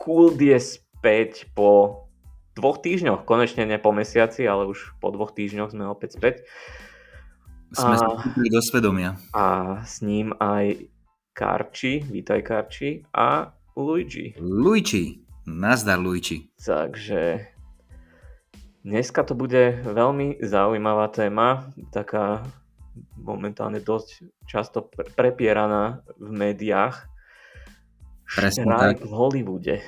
Kult je späť po dvoch týždňoch, konečne nie po mesiaci, ale už po dvoch týždňoch sme opäť späť. Sme a, do svedomia. A s ním aj Karči, vítaj Karči a Luigi. Luigi, nazdar Luigi. Takže dneska to bude veľmi zaujímavá téma, taká momentálne dosť často prepieraná v médiách. Presne tak. v Hollywoode.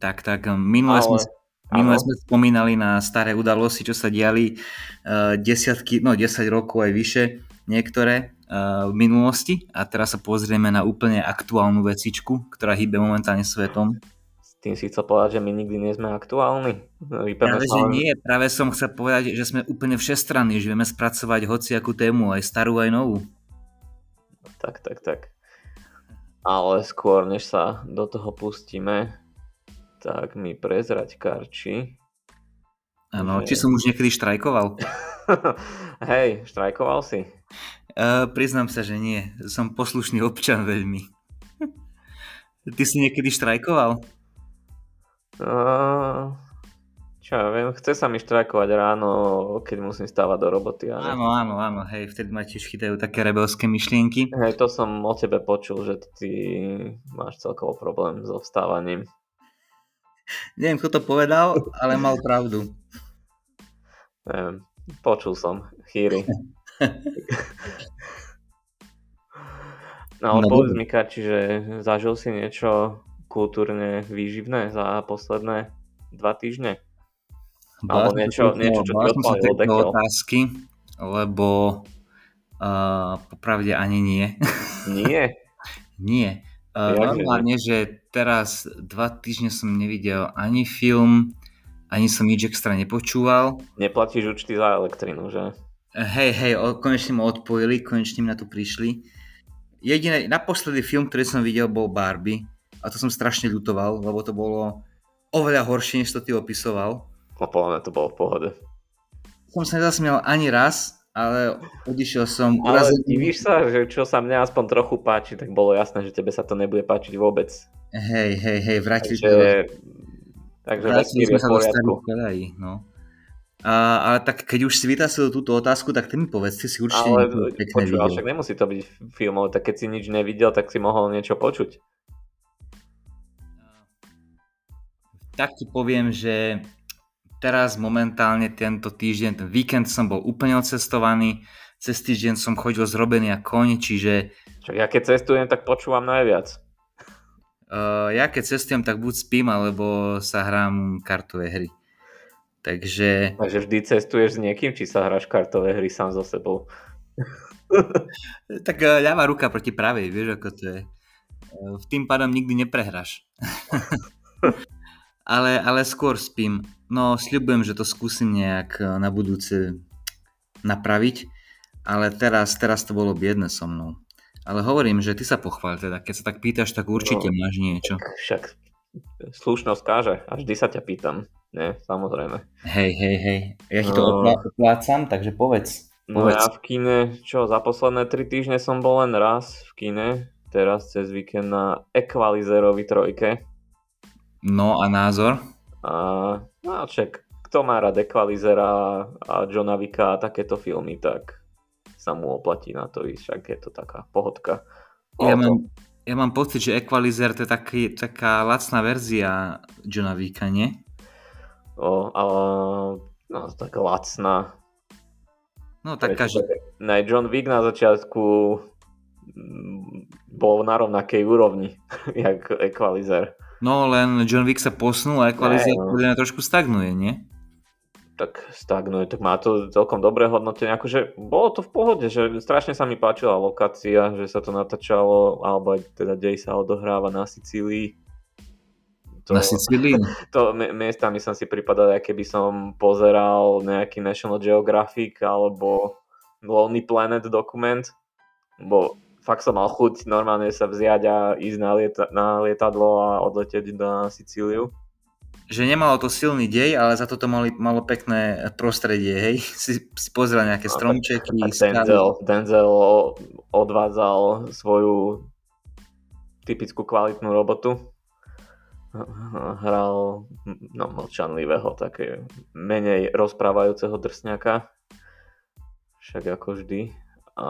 Tak, tak, minule Ale... sme Minule sme spomínali na staré udalosti, čo sa diali uh, desiatky, no 10 rokov aj vyše niektoré uh, v minulosti a teraz sa pozrieme na úplne aktuálnu vecičku, ktorá hýbe momentálne svetom. S tým si chcel povedať, že my nikdy nie sme aktuálni? práve, že nie, práve som chcel povedať, že sme úplne všestranní, že vieme spracovať hociakú tému, aj starú, aj novú. Tak, tak, tak. Ale skôr, než sa do toho pustíme, tak mi prezrať Karči. Áno, že... či som už niekedy štrajkoval? Hej, štrajkoval si? Uh, priznám sa, že nie. Som poslušný občan veľmi. Ty si niekedy štrajkoval? Uh, čo ja viem, chce sa mi štrajkovať ráno, keď musím stávať do roboty. Ale... Áno, áno, áno, hej, vtedy ma tiež chytajú také rebelské myšlienky. Hej, to som o tebe počul, že ty máš celkovo problém so vstávaním. Neviem, kto to povedal, ale mal pravdu. Neviem, počul som. Chýry. No no, povedz mi, Kači, že zažil si niečo kultúrne výživné za posledné dva týždne? Alebo niečo, niečo čo ti odpalilo otázky, lebo uh, popravde ani nie. Nie? nie. Uh, normálne, že teraz dva týždne som nevidel ani film, ani som nič extra nepočúval. Neplatíš účty za elektrinu, že? Hej, hej, konečne ma odpojili, konečne na to prišli. Jediný, naposledy film, ktorý som videl, bol Barbie. A to som strašne ľutoval, lebo to bolo oveľa horšie, než to ty opisoval. A podľa mňa to bolo v pohode. Som sa nezasmiel ani raz, ale odišiel som ale divíš sa, že čo sa mne aspoň trochu páči, tak bolo jasné, že tebe sa to nebude páčiť vôbec. Hej, hej, hej, vrátili takže, to. Takže vrátili sme sa do no. A, ale tak keď už si vytasil túto otázku, tak ty mi povedz, ty si určite ale, pekné počuť, ale však nemusí to byť filmov, tak keď si nič nevidel, tak si mohol niečo počuť. Tak ti poviem, že teraz momentálne tento týždeň, ten víkend som bol úplne odcestovaný, cez týždeň som chodil zrobený a koň, čiže... Čak ja keď cestujem, tak počúvam najviac. Uh, ja keď cestujem, tak buď spím, alebo sa hrám kartové hry. Takže... Takže vždy cestuješ s niekým, či sa hráš kartové hry sám so sebou? tak uh, ľavá ruka proti pravej, vieš ako to je. Uh, v tým pádom nikdy neprehráš. ale, ale skôr spím. No, sľubujem, že to skúsim nejak eh, na budúce napraviť, ale teraz, teraz to bolo biedne so mnou. Ale hovorím, že ty sa pochvál teda, keď sa tak pýtaš, tak určite no, máš niečo. Však slušnosť káže a vždy sa ťa pýtam. Nie, samozrejme. Hej, hej, hej. Ja ti to no. oplácam, takže povedz. No povedz. ja v kine, čo, za posledné tri týždne som bol len raz v kine, teraz cez víkend na Equalizerovi trojke. No a názor? A, no čak, kto má rád Equalizera a Johna Vicka a takéto filmy, tak sa mu oplatí na to ísť, však je to taká pohodka. Ja mám, ja mám pocit, že Equalizer to je taký, taká lacná verzia Johna Vicka, nie? O, ale, no, taká lacná. No, taká, že... Ne, John Wick na začiatku mm, bol na rovnakej úrovni, jak Equalizer. No len John Wick sa posunul a Equalizer no. trošku stagnuje, nie? Tak stagnuje, tak má to celkom dobré hodnotenie. Akože bolo to v pohode, že strašne sa mi páčila lokácia, že sa to natáčalo, alebo aj teda dej sa odohráva na Sicílii. To, na Sicílii? To miestami som si pripadal, aké by som pozeral nejaký National Geographic alebo Lonely Planet dokument, bo fakt som mal chuť normálne sa vziať a ísť na, lieta, na lietadlo a odletieť na Sicíliu. Že nemalo to silný dej, ale za to to mali, malo pekné prostredie, hej? Si, si pozrel nejaké stromčeky. A Denzel, Denzel odvádzal svoju typickú kvalitnú robotu. hral no, mlčanlivého, také menej rozprávajúceho drsňaka. Však ako vždy. A,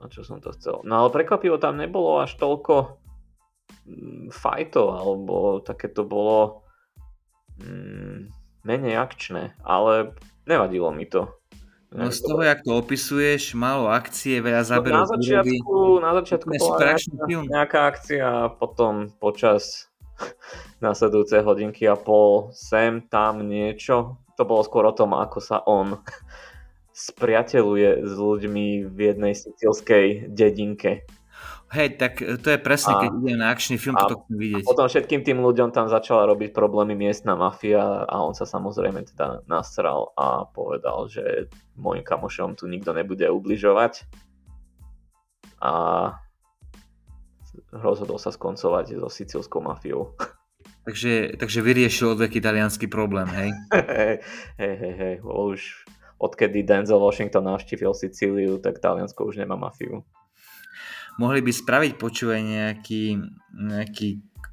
a čo som to chcel? No ale prekvapivo tam nebolo až toľko mm, fajtov, alebo také to bolo mm, menej akčné, ale nevadilo mi to. No z toho, jak to opisuješ, málo akcie, veľa záberov. No na začiatku, na začiatku bola nejaká, nejaká akcia a potom počas nasledujúcej hodinky a pol sem, tam niečo. To bolo skôr o tom, ako sa on spriateľuje s ľuďmi v jednej sicilskej dedinke. Hej, tak e, to je presne, a, keď idem na akčný film, toto chcem vidieť. A potom všetkým tým ľuďom tam začala robiť problémy miestna mafia a on sa samozrejme teda nasral a povedal, že môjim kamošom tu nikto nebude ubližovať. A rozhodol sa skoncovať so sicilskou mafiou. Takže, takže vyriešil odveky italianský problém, hej, hej, hej, hej. Už odkedy Denzel Washington navštívil Sicíliu, tak Taliansko už nemá mafiu mohli by spraviť počúvaj nejaký, nejaký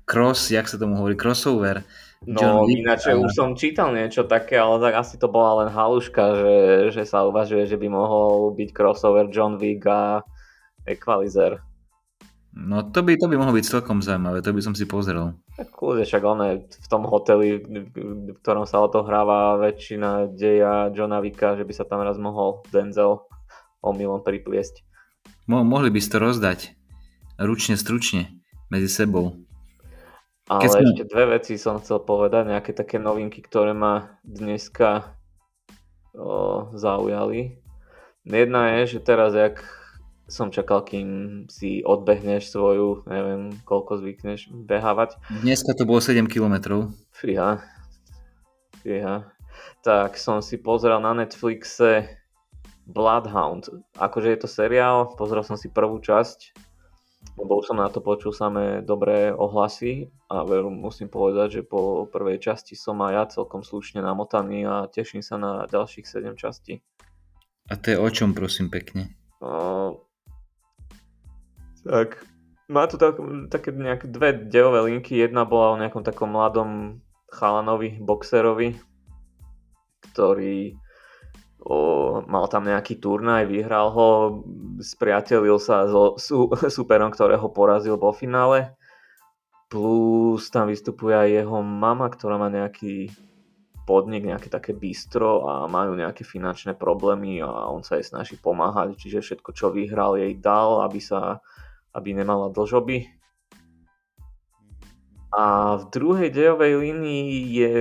cross, jak sa tomu hovorí, crossover. No ináč a... už som čítal niečo také, ale tak asi to bola len haluška, že, že sa uvažuje, že by mohol byť crossover John Wick a Equalizer. No to by, to by mohlo byť celkom zaujímavé, to by som si pozrel. Tak kľudne, však on v tom hoteli, v ktorom sa odohráva väčšina deja Johna Vicka, že by sa tam raz mohol Denzel omylom pripliesť. Mo- mohli by si to rozdať ručne, stručne medzi sebou. Ale sme... ešte dve veci som chcel povedať, nejaké také novinky, ktoré ma dneska o, zaujali. Jedna je, že teraz, jak som čakal, kým si odbehneš svoju, neviem, koľko zvykneš behávať. Dneska to bolo 7 km. Fíha. Fíha. Tak som si pozrel na Netflixe Bloodhound. Akože je to seriál, pozrel som si prvú časť, lebo už som na to počul samé dobré ohlasy a veru musím povedať, že po prvej časti som aj ja celkom slušne namotaný a teším sa na ďalších 7 častí. A to je o čom, prosím, pekne? Tak, má tu tak, také nejaké dve dejové linky. Jedna bola o nejakom takom mladom chalanovi, boxerovi, ktorý o, mal tam nejaký turnaj, vyhral ho, spriatelil sa so su, superom, ktorého porazil vo finále. Plus tam vystupuje aj jeho mama, ktorá má nejaký podnik, nejaké také bistro a majú nejaké finančné problémy a on sa jej snaží pomáhať, čiže všetko, čo vyhral, jej dal, aby, sa, aby nemala dlžoby. A v druhej dejovej línii je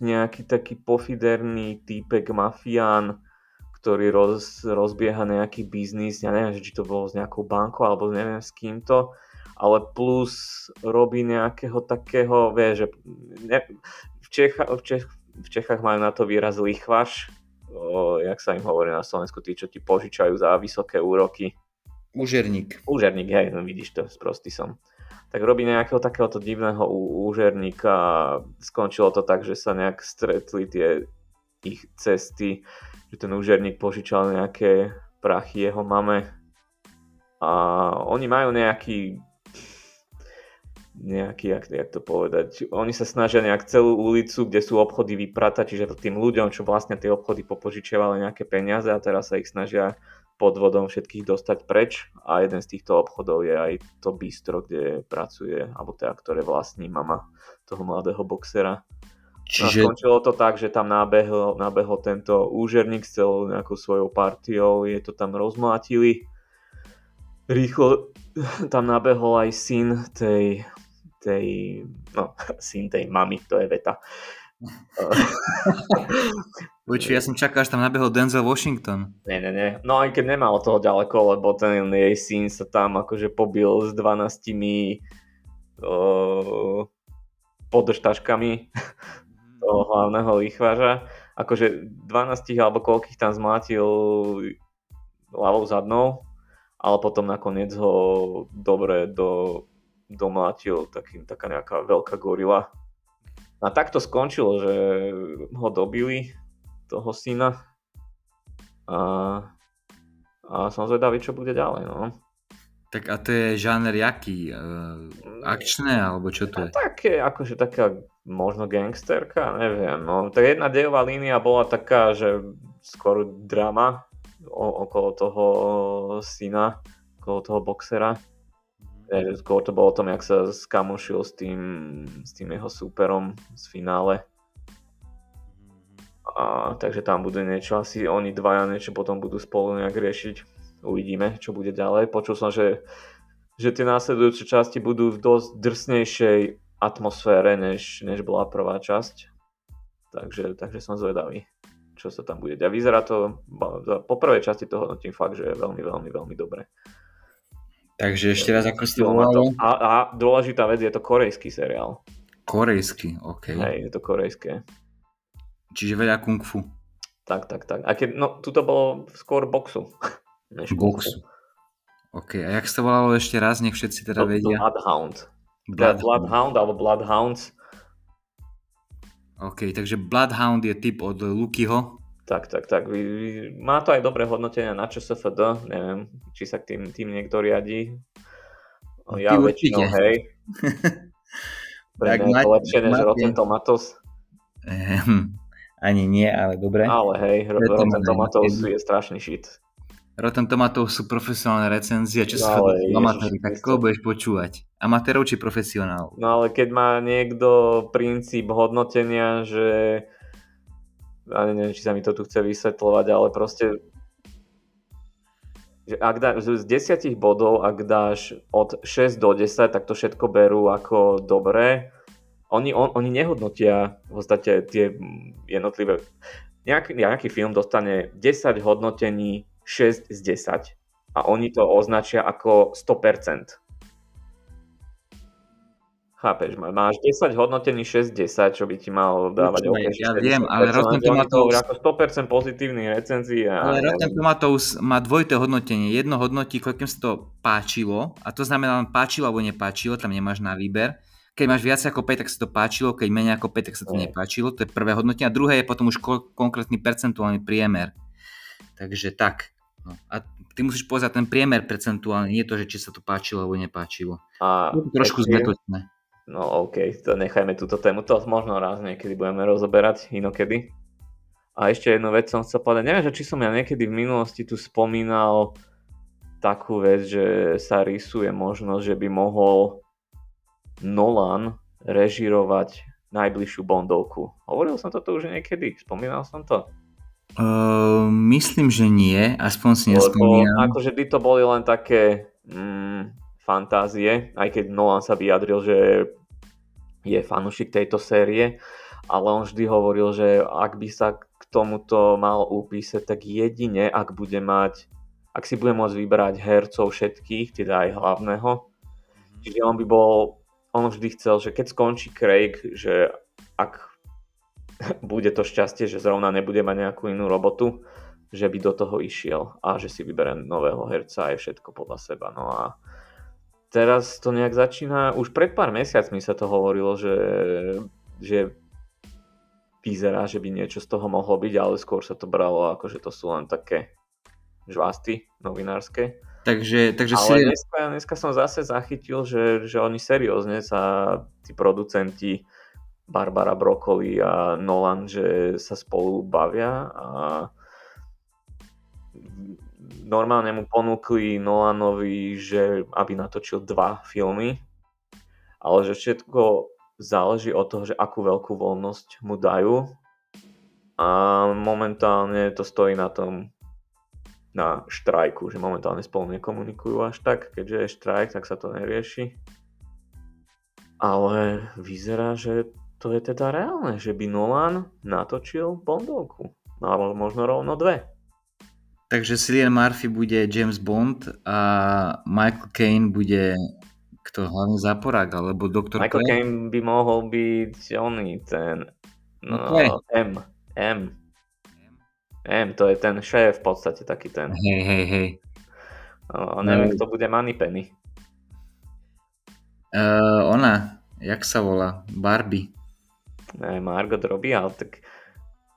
nejaký taký pofiderný týpek mafián, ktorý roz, rozbieha nejaký biznis, ja neviem, či to bolo s nejakou bankou alebo neviem s kýmto, ale plus robí nejakého takého, vie, že ne, v, Čecha, v, Čech, v Čechách majú na to výraz lichvaš, o, jak sa im hovorí na Slovensku, tí, čo ti požičajú za vysoké úroky. Úžerník. Úžerník, hej, no vidíš to, sprostý som tak robí nejakého takéhoto divného úžerníka a skončilo to tak, že sa nejak stretli tie ich cesty, že ten úžerník požičal nejaké prachy jeho mame a oni majú nejaký nejaký, jak, jak to povedať, oni sa snažia nejak celú ulicu, kde sú obchody vypratať, čiže tým ľuďom, čo vlastne tie obchody popožičiavali nejaké peniaze a teraz sa ich snažia podvodom všetkých dostať preč a jeden z týchto obchodov je aj to bistro, kde pracuje, alebo teda, ktoré vlastní mama toho mladého boxera. Čiže... A skončilo to tak, že tam nabehol, nabehol tento úžerník s celou nejakou svojou partiou, je to tam rozmlátili. Rýchlo tam nabehol aj syn tej, tej, no, syn tej mamy, to je veta. Počuj, ja som čakal, že tam nabehol Denzel Washington. Nie, nie, nie. No aj keď nemal toho ďaleko, lebo ten jej syn sa tam akože pobil s 12 uh, podržtaškami toho hlavného lichváža. Akože 12 alebo koľkých tam zmátil ľavou zadnou, ale potom nakoniec ho dobre do, domlátil taký, taká nejaká veľká gorila a tak to skončilo, že ho dobili, toho syna. A, a som zvedavý, čo bude ďalej. No. Tak a to je žáner jaký? Uh, akčné, alebo čo to je? Také, akože taká možno gangsterka, neviem. No. Tak jedna dejová línia bola taká, že skôr drama o, okolo toho syna, okolo toho boxera. Skôr to bolo o tom, jak sa skamošil s tým, s tým jeho súperom z finále. A, takže tam bude niečo, asi oni dvaja niečo potom budú spolu nejak riešiť uvidíme, čo bude ďalej. Počul som, že, že tie následujúce časti budú v dosť drsnejšej atmosfére, než, než bola prvá časť. Takže, takže som zvedavý, čo sa tam bude. A vyzerá to, po prvej časti to hodnotím fakt, že je veľmi, veľmi, veľmi dobre. Takže ešte raz, ako ste volalo? A, a dôležitá vec, je to korejský seriál. Korejský, OK. Hej, je to korejské. Čiže veľa kung fu. Tak, tak, tak. A keď, no, tuto bolo skôr boxu. než boxu. OK, a jak sa volalo ešte raz, nech všetci teda vedia? Bloodhound. Bloodhound. Bloodhound alebo Bloodhounds. OK, takže Bloodhound je typ od Lukyho. Tak, tak, tak. Má to aj dobré hodnotenia na ČSFD, neviem, či sa k tým, tým niekto riadi. No, ja Ty väčšinou, určite. hej. Pre tak mňa je to lepšie než Rotten Tomatoes. Ehm, ani nie, ale dobre. Ale hej, Rotten Tomatoes je strašný shit. Rotten Tomatoes sú profesionálne recenzie, čo sa no, amatéri, tak koho budeš počúvať? Amatérov či profesionál? No ale keď má niekto princíp hodnotenia, že ja neviem, či sa mi to tu chce vysvetľovať, ale proste že ak dá, z 10 bodov, ak dáš od 6 do 10, tak to všetko berú ako dobré. Oni, on, oni nehodnotia v podstate tie jednotlivé... Nejaký, nejaký film dostane 10 hodnotení 6 z 10 a oni to označia ako 100%. Chápeš, máš 10 hodnotení 6 z 10, čo by ti mal dávať okay, Ja viem, ale Rotten Tomatoes... Ako 100% pozitívny recenzií. A... Ale Rotten Tomatoes má dvojité hodnotenie. Jedno hodnotí, koľkým sa to páčilo, a to znamená len páčilo alebo nepáčilo, tam nemáš na výber. Keď máš viac ako 5, tak sa to páčilo, keď menej ako 5, tak sa to mm. nepáčilo. To je prvé hodnotenie. A druhé je potom už konkrétny percentuálny priemer. Takže tak. No. A ty musíš pozrieť ten priemer percentuálny, nie to, že či sa to páčilo alebo nepáčilo. A je to trošku zmetočné. No OK, to nechajme túto tému, to možno raz niekedy budeme rozoberať, inokedy. A ešte jednu vec som chcel povedať, neviem, že či som ja niekedy v minulosti tu spomínal takú vec, že sa rysuje možnosť, že by mohol Nolan režirovať najbližšiu Bondovku. Hovoril som toto už niekedy, spomínal som to. Uh, myslím, že nie, aspoň si nespomínam. Akože by to boli len také mm, fantázie, aj keď Nolan sa vyjadril, že je fanúšik tejto série, ale on vždy hovoril, že ak by sa k tomuto mal upísať, tak jedine, ak bude mať, ak si bude môcť vybrať hercov všetkých, teda aj hlavného, čiže on by bol, on vždy chcel, že keď skončí Craig, že ak bude to šťastie, že zrovna nebude mať nejakú inú robotu, že by do toho išiel a že si vyberiem nového herca aj všetko podľa seba. No a teraz to nejak začína, už pred pár mesiacmi sa to hovorilo, že, že vyzerá, že by niečo z toho mohlo byť, ale skôr sa to bralo ako, že to sú len také žvasty novinárske. Takže, takže ale si... dneska, dneska som zase zachytil, že, že oni seriózne sa, tí producenti, Barbara Broccoli a Nolan, že sa spolu bavia a normálne mu ponúkli Nolanovi, že aby natočil dva filmy, ale že všetko záleží od toho, že akú veľkú voľnosť mu dajú a momentálne to stojí na tom na štrajku, že momentálne spolu nekomunikujú až tak, keďže je štrajk, tak sa to nerieši. Ale vyzerá, že to je teda reálne, že by Nolan natočil Bondovku. Alebo možno rovno dve. Takže Cillian Murphy bude James Bond a Michael Caine bude kto hlavný záporák, alebo doktor Michael Caine by mohol byť oný ten no, okay. M. M. M, to je ten šéf v podstate taký ten. Hej, hej, hej. No, neviem, no. kto bude Moneypenny. Uh, ona, jak sa volá? Barbie ne, Margot Robbie, ale tak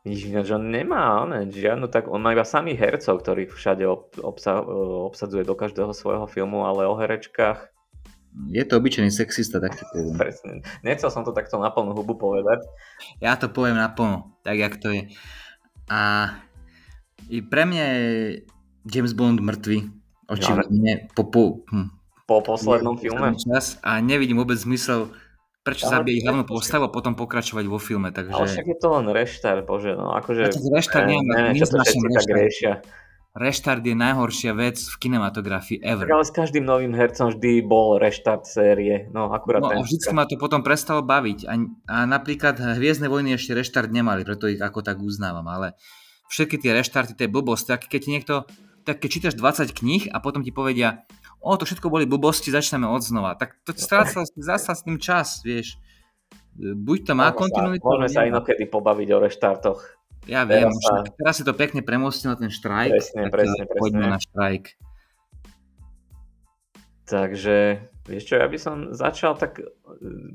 Ináč on nemá ne, žiadnu tak, on má iba samých hercov, ktorých všade obsa, obsadzuje do každého svojho filmu, ale o herečkách je to obyčajný sexista, tak to poviem. Presne. Nechcel som to takto na plnú hubu povedať. Ja to poviem naplno, tak jak to je. A i pre mňa je James Bond mŕtvy. Očividne. Po, po, hm. po poslednom filme. Čas a nevidím vôbec zmysel prečo zabiť hlavnú postavu a potom pokračovať vo filme. Takže... Ale však je to len reštart, bože, no akože... reštart, ne, ne, ne, čo to všetci tak riešia. Reštart je najhoršia vec v kinematografii ever. ale s každým novým hercom vždy bol reštart série. No, akurát no, a vždycky ma to potom prestalo baviť. A, a napríklad Hviezdne vojny ešte reštart nemali, preto ich ako tak uznávam. Ale všetky tie reštarty, tie blbosti, tak keď niekto, tak keď čítaš 20 kníh a potom ti povedia, o, to všetko boli blbosti, začneme od znova. Tak to stráca zasa s tým čas, vieš. Buď to má kontinuitu. Môžeme sa inokedy pobaviť o reštartoch. Ja viem, teraz, sa... teraz si to pekne premostil na ten štrajk. Presne, tak presne, presne. Poďme na štrajk. Takže, vieš čo, ja by som začal tak,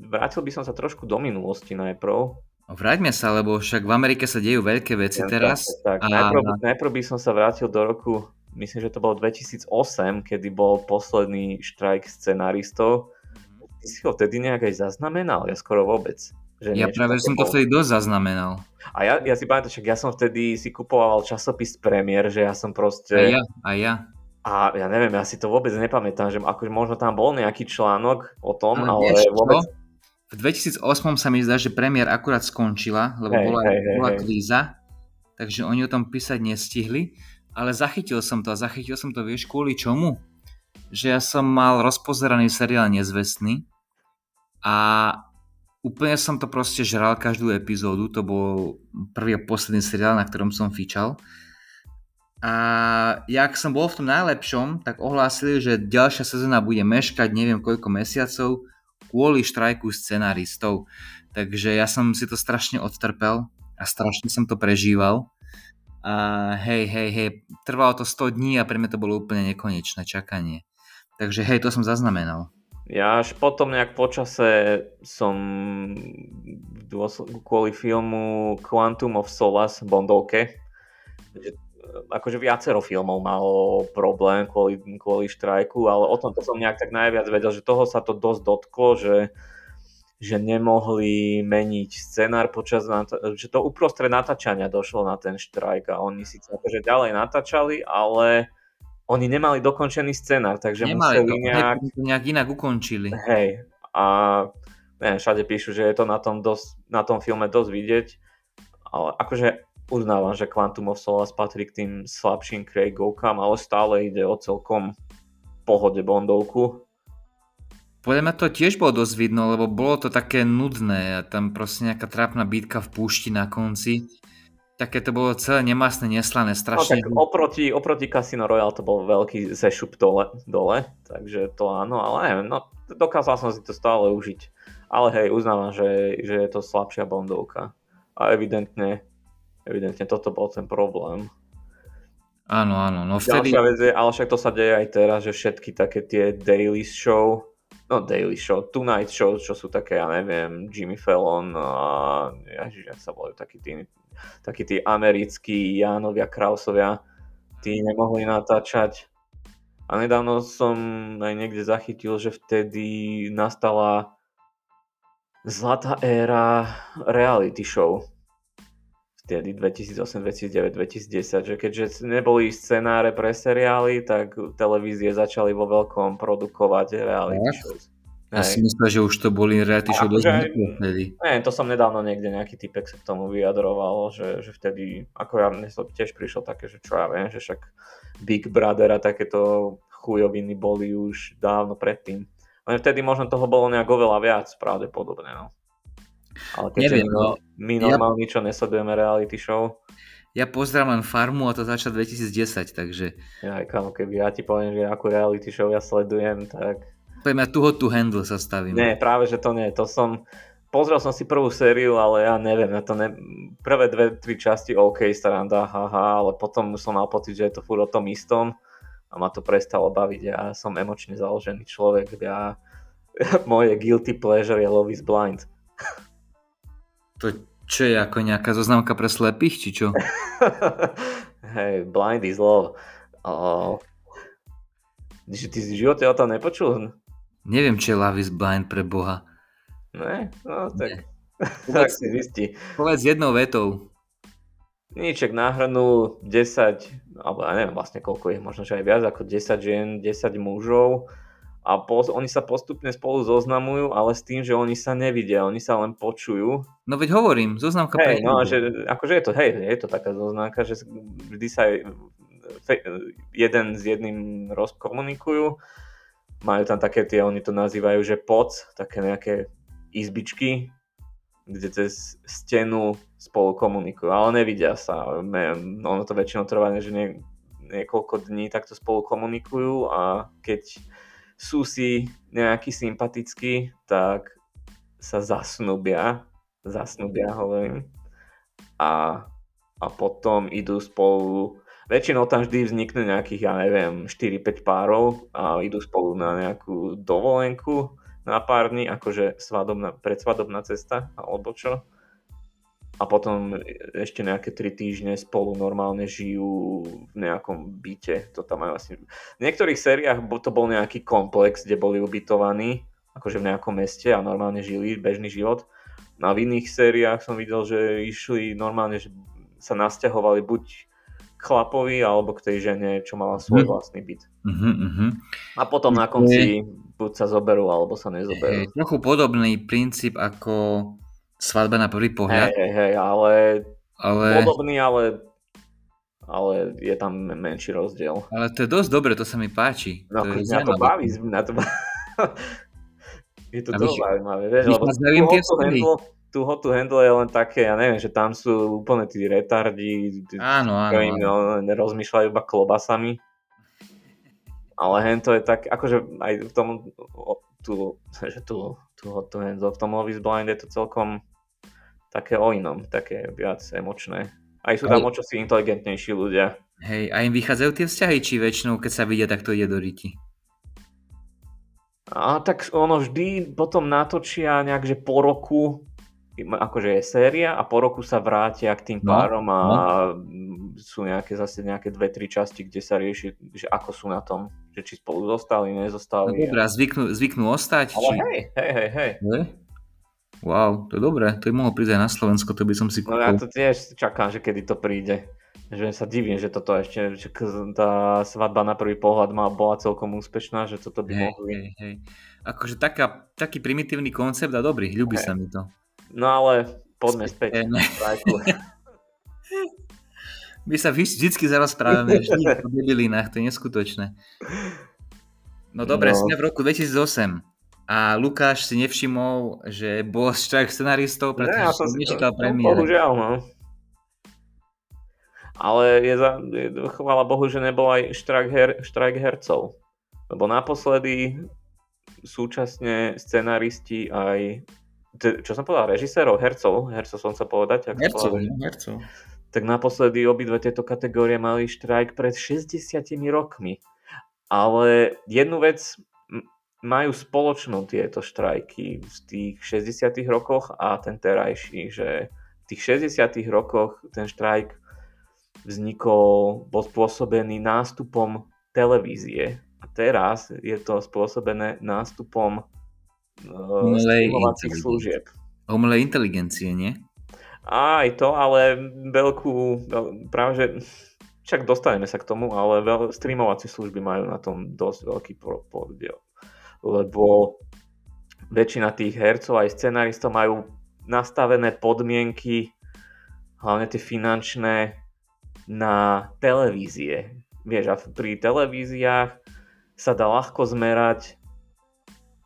vrátil by som sa trošku do minulosti najprv. Vráťme sa, lebo však v Amerike sa dejú veľké veci ja, teraz. Tak, tak. A... Najprv, najprv by som sa vrátil do roku myslím, že to bolo 2008, kedy bol posledný štrajk scenáristov. Ty si ho vtedy nejak aj zaznamenal? Ja skoro vôbec. Že ja práve som to vtedy dosť zaznamenal. A ja, ja si pamätám, že ja som vtedy si kupoval časopis Premier, že ja som proste... A ja, a ja. A ja neviem, ja si to vôbec nepamätám, že akože možno tam bol nejaký článok o tom, ale, ale vieš, vôbec... Čo? V 2008 sa mi zdá, že premiér akurát skončila, lebo hey, bola, hey, bola hey, kríza, takže oni o tom písať nestihli ale zachytil som to a zachytil som to, vieš, kvôli čomu? Že ja som mal rozpozeraný seriál Nezvestný a úplne som to proste žral každú epizódu, to bol prvý a posledný seriál, na ktorom som fičal. A jak som bol v tom najlepšom, tak ohlásili, že ďalšia sezóna bude meškať neviem koľko mesiacov kvôli štrajku scenaristov. Takže ja som si to strašne odtrpel a strašne som to prežíval. A hej, hej, hej, trvalo to 100 dní a pre mňa to bolo úplne nekonečné čakanie. Takže hej, to som zaznamenal. Ja až potom nejak počase som kvôli filmu Quantum of Solace Bondovke, akože viacero filmov malo problém kvôli, kvôli štrajku, ale o tomto som nejak tak najviac vedel, že toho sa to dosť dotklo, že že nemohli meniť scenár počas, že to uprostred natáčania došlo na ten štrajk a oni si akože ďalej natáčali, ale oni nemali dokončený scenár, takže nemali museli to, nejak... nejak inak ukončili. Hej, a neviem, všade píšu, že je to na tom, dosť, na tom filme dosť vidieť, ale akože uznávam, že Quantum of Solace patrí k tým slabším Craigovkám, ale stále ide o celkom pohode Bondovku podľa mňa to tiež bolo dosť vidno, lebo bolo to také nudné a tam proste nejaká trápna bitka v púšti na konci. Také to bolo celé nemastné, neslané, strašne. No tak oproti, oproti Casino Royale to bol veľký zešup dole, dole, takže to áno, ale neviem, no dokázal som si to stále užiť. Ale hej, uznávam, že, že je to slabšia bondovka. A evidentne, evidentne toto bol ten problém. Áno, áno. No vtedy... Ďalšia vec je, ale však to sa deje aj teraz, že všetky také tie daily show, no Daily Show, Tonight Show, čo sú také, ja neviem, Jimmy Fallon a ježiš, jak sa volajú takí tí, takí tí americkí Jánovia, Krausovia, tí nemohli natáčať. A nedávno som aj niekde zachytil, že vtedy nastala zlatá éra reality show. Vtedy 2008, 2009, 2010, že keďže neboli scenáre pre seriály, tak televízie začali vo veľkom produkovať reality shows. Ja si myslel, že už to boli reality show dosť vtedy. Ne, to som nedávno niekde nejaký typek sa k tomu vyjadroval, že, že vtedy, ako ja mne to tiež prišlo také, že čo ja viem, že však Big Brother a takéto chujoviny boli už dávno predtým. Len vtedy možno toho bolo nejak oveľa viac, pravdepodobne. No. Ale Neviem, no, my normálne ja... ničo nesledujeme reality show. Ja pozerám len Farmu a to začal 2010, takže... Ja, kámo, keby ja ti poviem, že akú reality show ja sledujem, tak... Poviem, ja tu to handle sa stavím. Nie, práve, že to nie. To som... Pozrel som si prvú sériu, ale ja neviem, ja to ne... prvé dve, tri časti OK, staranda, haha, ale potom som mal pocit, že je to furt o tom istom a ma to prestalo baviť. Ja som emočne založený človek, ja... moje guilty pleasure je Love is Blind. To Čo je ako nejaká zoznamka pre slepých, či čo? Hej, blind is love. Oh. Ty si v živote o tom nepočul? Neviem, čo je love is blind pre Boha. Ne? No tak, tak si zistí. Povedz jednou vetou. Níček náhrnú 10, alebo ja neviem vlastne koľko je, možno že aj viac ako 10 žien, 10 mužov a po, oni sa postupne spolu zoznamujú, ale s tým, že oni sa nevidia, oni sa len počujú. No veď hovorím, zoznamka hej, no, že, akože je to, hej, je to taká zoznamka, že vždy sa jeden s jedným rozkomunikujú, majú tam také tie, oni to nazývajú, že poc, také nejaké izbičky, kde cez stenu spolu komunikujú, ale nevidia sa. Ono to väčšinou trvá, že nie, niekoľko dní takto spolu komunikujú a keď sú si nejaký sympatickí, tak sa zasnubia, zasnubia hovorím, a, a potom idú spolu, väčšinou tam vždy vznikne nejakých, ja neviem, 4-5 párov a idú spolu na nejakú dovolenku na pár dní, akože svadobná, predsvadobná cesta, alebo čo. A potom ešte nejaké 3 týždne spolu normálne žijú v nejakom byte. To tam majú asi... V niektorých sériách to bol nejaký komplex, kde boli ubytovaní, akože v nejakom meste a normálne žili bežný život. No a v iných sériách som videl, že išli normálne, že sa nasťahovali buď chlapovi alebo k tej žene, čo mala svoj mm. vlastný byt. Uh-huh, uh-huh. A potom na konci buď sa zoberú, alebo sa nezoberú. Je trochu podobný princíp ako svadba na prvý pohľad. Hej, hej, ale, ale... podobný, ale ale je tam menší rozdiel. Ale to je dosť dobre, to sa mi páči. No, to je na to baví, na to je to dosť zaujímavé, vieš, lebo tu Hot to Handle je len také, ja neviem, že tam sú úplne tí retardi, áno, áno, ktorí rozmýšľajú iba klobasami. Ale hento je tak, akože aj v tom, tu, že tu, tu Hot to Handle, v tom Love is Blind je to celkom také o inom, také viac emočné. Aj sú tam o si inteligentnejší ľudia. Hej, a im vychádzajú tie vzťahy, či väčšinou, keď sa vidia, tak to ide do riti? A tak ono vždy potom natočia nejak, že po roku akože je séria a po roku sa vrátia k tým no, párom a no. sú nejaké zase nejaké dve, tri časti, kde sa rieši, že ako sú na tom, že či spolu zostali, nezostali. No dobré, zvyknú, zvyknú ostať? Ale či... hej, hej, hej, hej. Wow, to je dobré, to by mohlo prísť aj na Slovensko, to by som si kúpil. No ja to tiež čakám, že kedy to príde. Že sa divím, že toto ešte, že tá svadba na prvý pohľad má, bola celkom úspešná, že toto by hej, mohli. Hej, hej. Akože taká, taký primitívny koncept a dobrý, ľubí hej. sa mi to. No ale poďme späť. My sa vždycky zarozprávame, vždy o debilinách, to je neskutočné. No dobre, no. sme v roku 2008 a Lukáš si nevšimol, že bol štrajk scenaristov, pretože ne, ja som nečítal premiér. No, bohužiaľ, no. Ale je za, je, chvála Bohu, že nebol aj štrajk, her, štrajk hercov. Lebo naposledy súčasne scenaristi aj čo som povedal, režisérov, hercov, hercov som sa povedať. Hercov, hercov. Tak naposledy obidve tieto kategórie mali štrajk pred 60 rokmi. Ale jednu vec majú spoločnú tieto štrajky v tých 60 rokoch a ten terajší, že v tých 60 rokoch ten štrajk vznikol, bol spôsobený nástupom televízie. A teraz je to spôsobené nástupom streamovacích služieb. Umelej inteligencie, nie? Aj to, ale veľkú, práve že však dostaneme sa k tomu, ale veľ, streamovacie služby majú na tom dosť veľký podiel. Lebo väčšina tých hercov aj scenaristov majú nastavené podmienky, hlavne tie finančné, na televízie. Vieš, a pri televíziách sa dá ľahko zmerať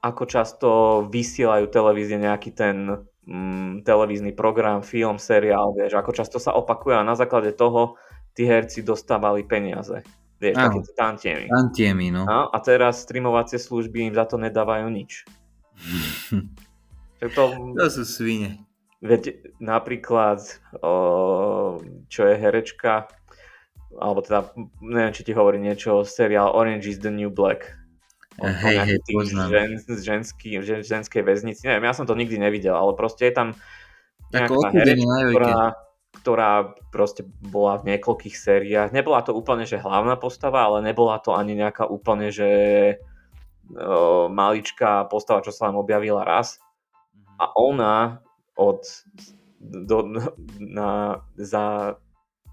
ako často vysielajú televízie nejaký ten mm, televízny program, film, seriál, vieš, ako často sa opakuje a na základe toho tí herci dostávali peniaze. Vieš, také tantiemy. Tantiemy, no. A, a teraz streamovacie služby im za to nedávajú nič. to, to sú svine. Veď napríklad, o, čo je herečka, alebo teda, neviem, či ti hovorí niečo, seriál Orange is the New Black hej, hej, žen, ženský, žen, ženskej väznici. Neviem, ja som to nikdy nevidel, ale proste je tam nejaká herečka, ktorá, ktorá proste bola v niekoľkých sériách. Nebola to úplne, že hlavná postava, ale nebola to ani nejaká úplne, že uh, maličká postava, čo sa len objavila raz. Mhm. A ona od do, na, za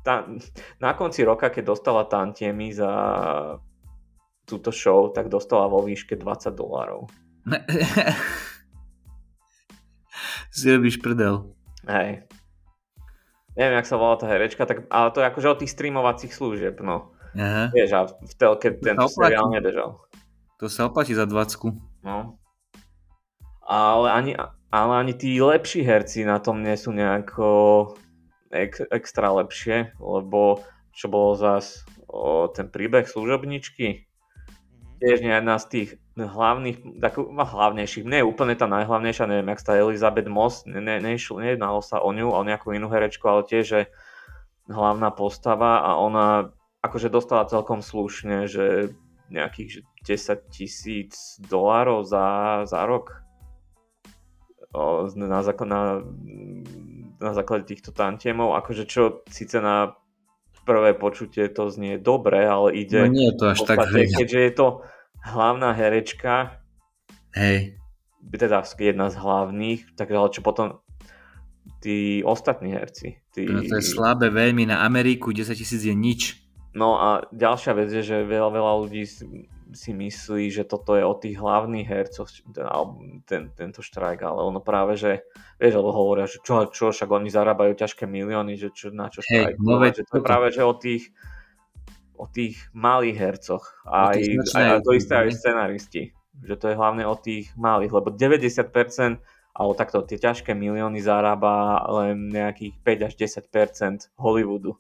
tá, na konci roka, keď dostala tantiemy za túto show, tak dostala vo výške 20 dolárov. si robíš prdel. Hej. Neviem, jak sa volá tá herečka, tak, ale to je akože od tých streamovacích služieb, no. Aha. Vieš, a v telke tento seriál nebežal. To sa oplatí za 20. No. Ale ani, ale ani tí lepší herci na tom nie sú nejako ek, extra lepšie, lebo čo bolo zás o, ten príbeh služobničky, mhm. tiež nie jedna z tých hlavných, tak, hlavnejších, nie je úplne tá najhlavnejšia, neviem, jak tá Elizabeth Moss, ne, ne, ne, nejednalo sa o ňu, o nejakú inú herečku, ale tiež je hlavná postava a ona akože dostala celkom slušne, že nejakých 10 tisíc dolárov za, za rok. O, na, na, na základe týchto tantiemov, akože čo síce na prvé počutie to znie dobre, ale ide... No nie je to až tak... Keďže je to hlavná herečka, Hej. teda jedna z hlavných, takže ale čo potom tí ostatní herci. Tí... No to je slabé veľmi, na Ameriku 10 tisíc je nič. No a ďalšia vec je, že veľa, veľa ľudí si myslí, že toto je o tých hlavných hercoch, ten, tento štrajk, ale ono práve, že vieš, lebo hovoria, že čo, čo, však oni zarábajú ťažké milióny, že čo, na čo štrajk, hey, no, že to je práve, že o tých o tých malých hercoch aj, aj, aj to isté aj scenaristi, že to je hlavne o tých malých, lebo 90% alebo takto tie ťažké milióny zarába len nejakých 5 až 10% Hollywoodu.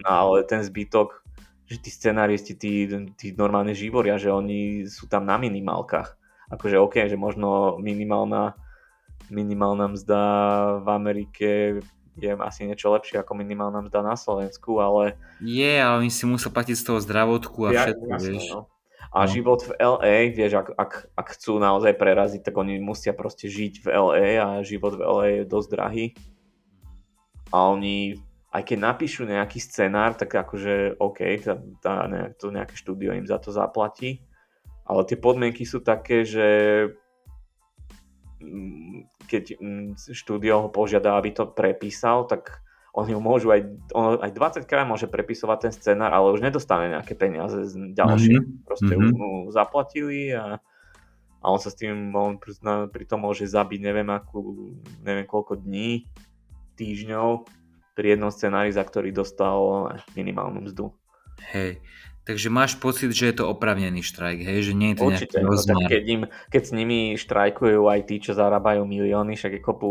No ale ten zbytok že tí scenáristi, tí, tí normálne živoria, že oni sú tam na minimálkach. Akože OK, že možno minimálna, minimálna mzda v Amerike je asi niečo lepšie ako minimálna mzda na Slovensku, ale... Je, ale oni si musel platiť z toho zdravotku a ja, všetko, jasne, vieš. No. A no. život v LA, vieš, ak, ak, ak chcú naozaj preraziť, tak oni musia proste žiť v LA a život v LA je dosť drahý. A oni aj keď napíšu nejaký scenár, tak akože OK, tá, tá, nejak, to nejaké štúdio im za to zaplatí, ale tie podmienky sú také, že mm, keď mm, štúdio ho požiada, aby to prepísal, tak oni ho môžu aj, on aj 20 krát môže prepisovať ten scenár, ale už nedostane nejaké peniaze z ďalšie. Mm-hmm. Proste mm-hmm. mu zaplatili a, a on sa s tým, on pri tom môže zabiť neviem akú, neviem koľko dní, týždňov pri jednom scenári, za ktorý dostal minimálnu mzdu. Hej, takže máš pocit, že je to opravnený štrajk, hej, že nie je to Určite, nejaký rozmer. No, keď, im, keď s nimi štrajkujú aj tí, čo zarábajú milióny, však je kopu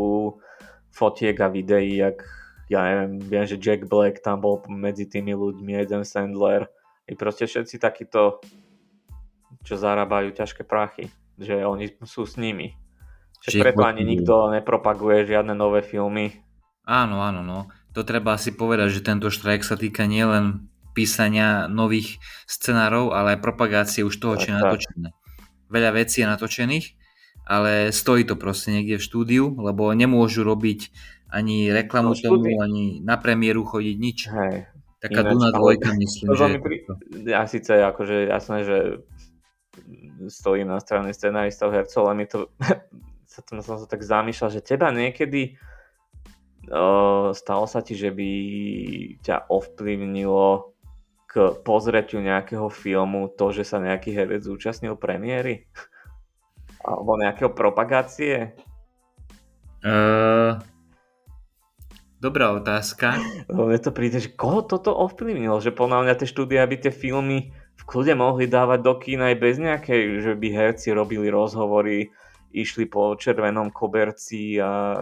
fotiek a videí, jak ja neviem, viem, že Jack Black tam bol medzi tými ľuďmi, Adam Sandler, i proste všetci takíto, čo zarábajú ťažké prachy, že oni sú s nimi. Čiže preto ani nikto nepropaguje žiadne nové filmy. Áno, áno, no to treba si povedať, že tento štrajk sa týka nielen písania nových scenárov, ale aj propagácie už toho, čo je natočené. Veľa vecí je natočených, ale stojí to proste niekde v štúdiu, lebo nemôžu robiť ani reklamu no, tomu, ani na premiéru chodiť nič. Hej. Taká Ináč, Duna dvojka myslím, že... Pri... Ja síce akože jasné, že stojím na strane scenáristov, hercov, ale mi to sa, som sa tak zamýšľal, že teba niekedy stalo sa ti, že by ťa ovplyvnilo k pozreťu nejakého filmu to, že sa nejaký herec zúčastnil premiéry? Alebo nejakého propagácie? Uh, dobrá otázka. Mne to príde, že koho toto ovplyvnilo? Že podľa mňa tie štúdia by tie filmy v kľude mohli dávať do kína aj bez nejakej, že by herci robili rozhovory, išli po červenom koberci a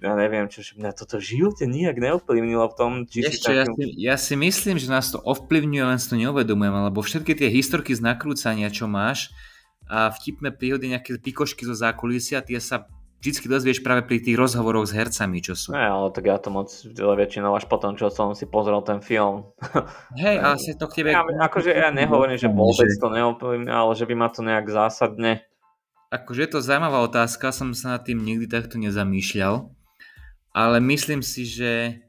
ja neviem, čo mňa toto v živote nijak neovplyvnilo v tom, či Ešte, si takým... ja, si, ja si myslím, že nás to ovplyvňuje, len si to neuvedomujem, lebo všetky tie historky z nakrúcania, čo máš a vtipné príhody, nejaké pikošky zo zákulisia, tie sa vždy dozvieš práve pri tých rozhovoroch s hercami, čo sú. Ne, ale tak ja to moc väčšinou až potom, čo som si pozrel ten film. Hej, ale sa to k tebe... Ja, akože ja nehovorím, že vôbec to neovplyvňuje, ale že by ma to nejak zásadne... Akože je to zaujímavá otázka, som sa nad tým nikdy takto nezamýšľal ale myslím si, že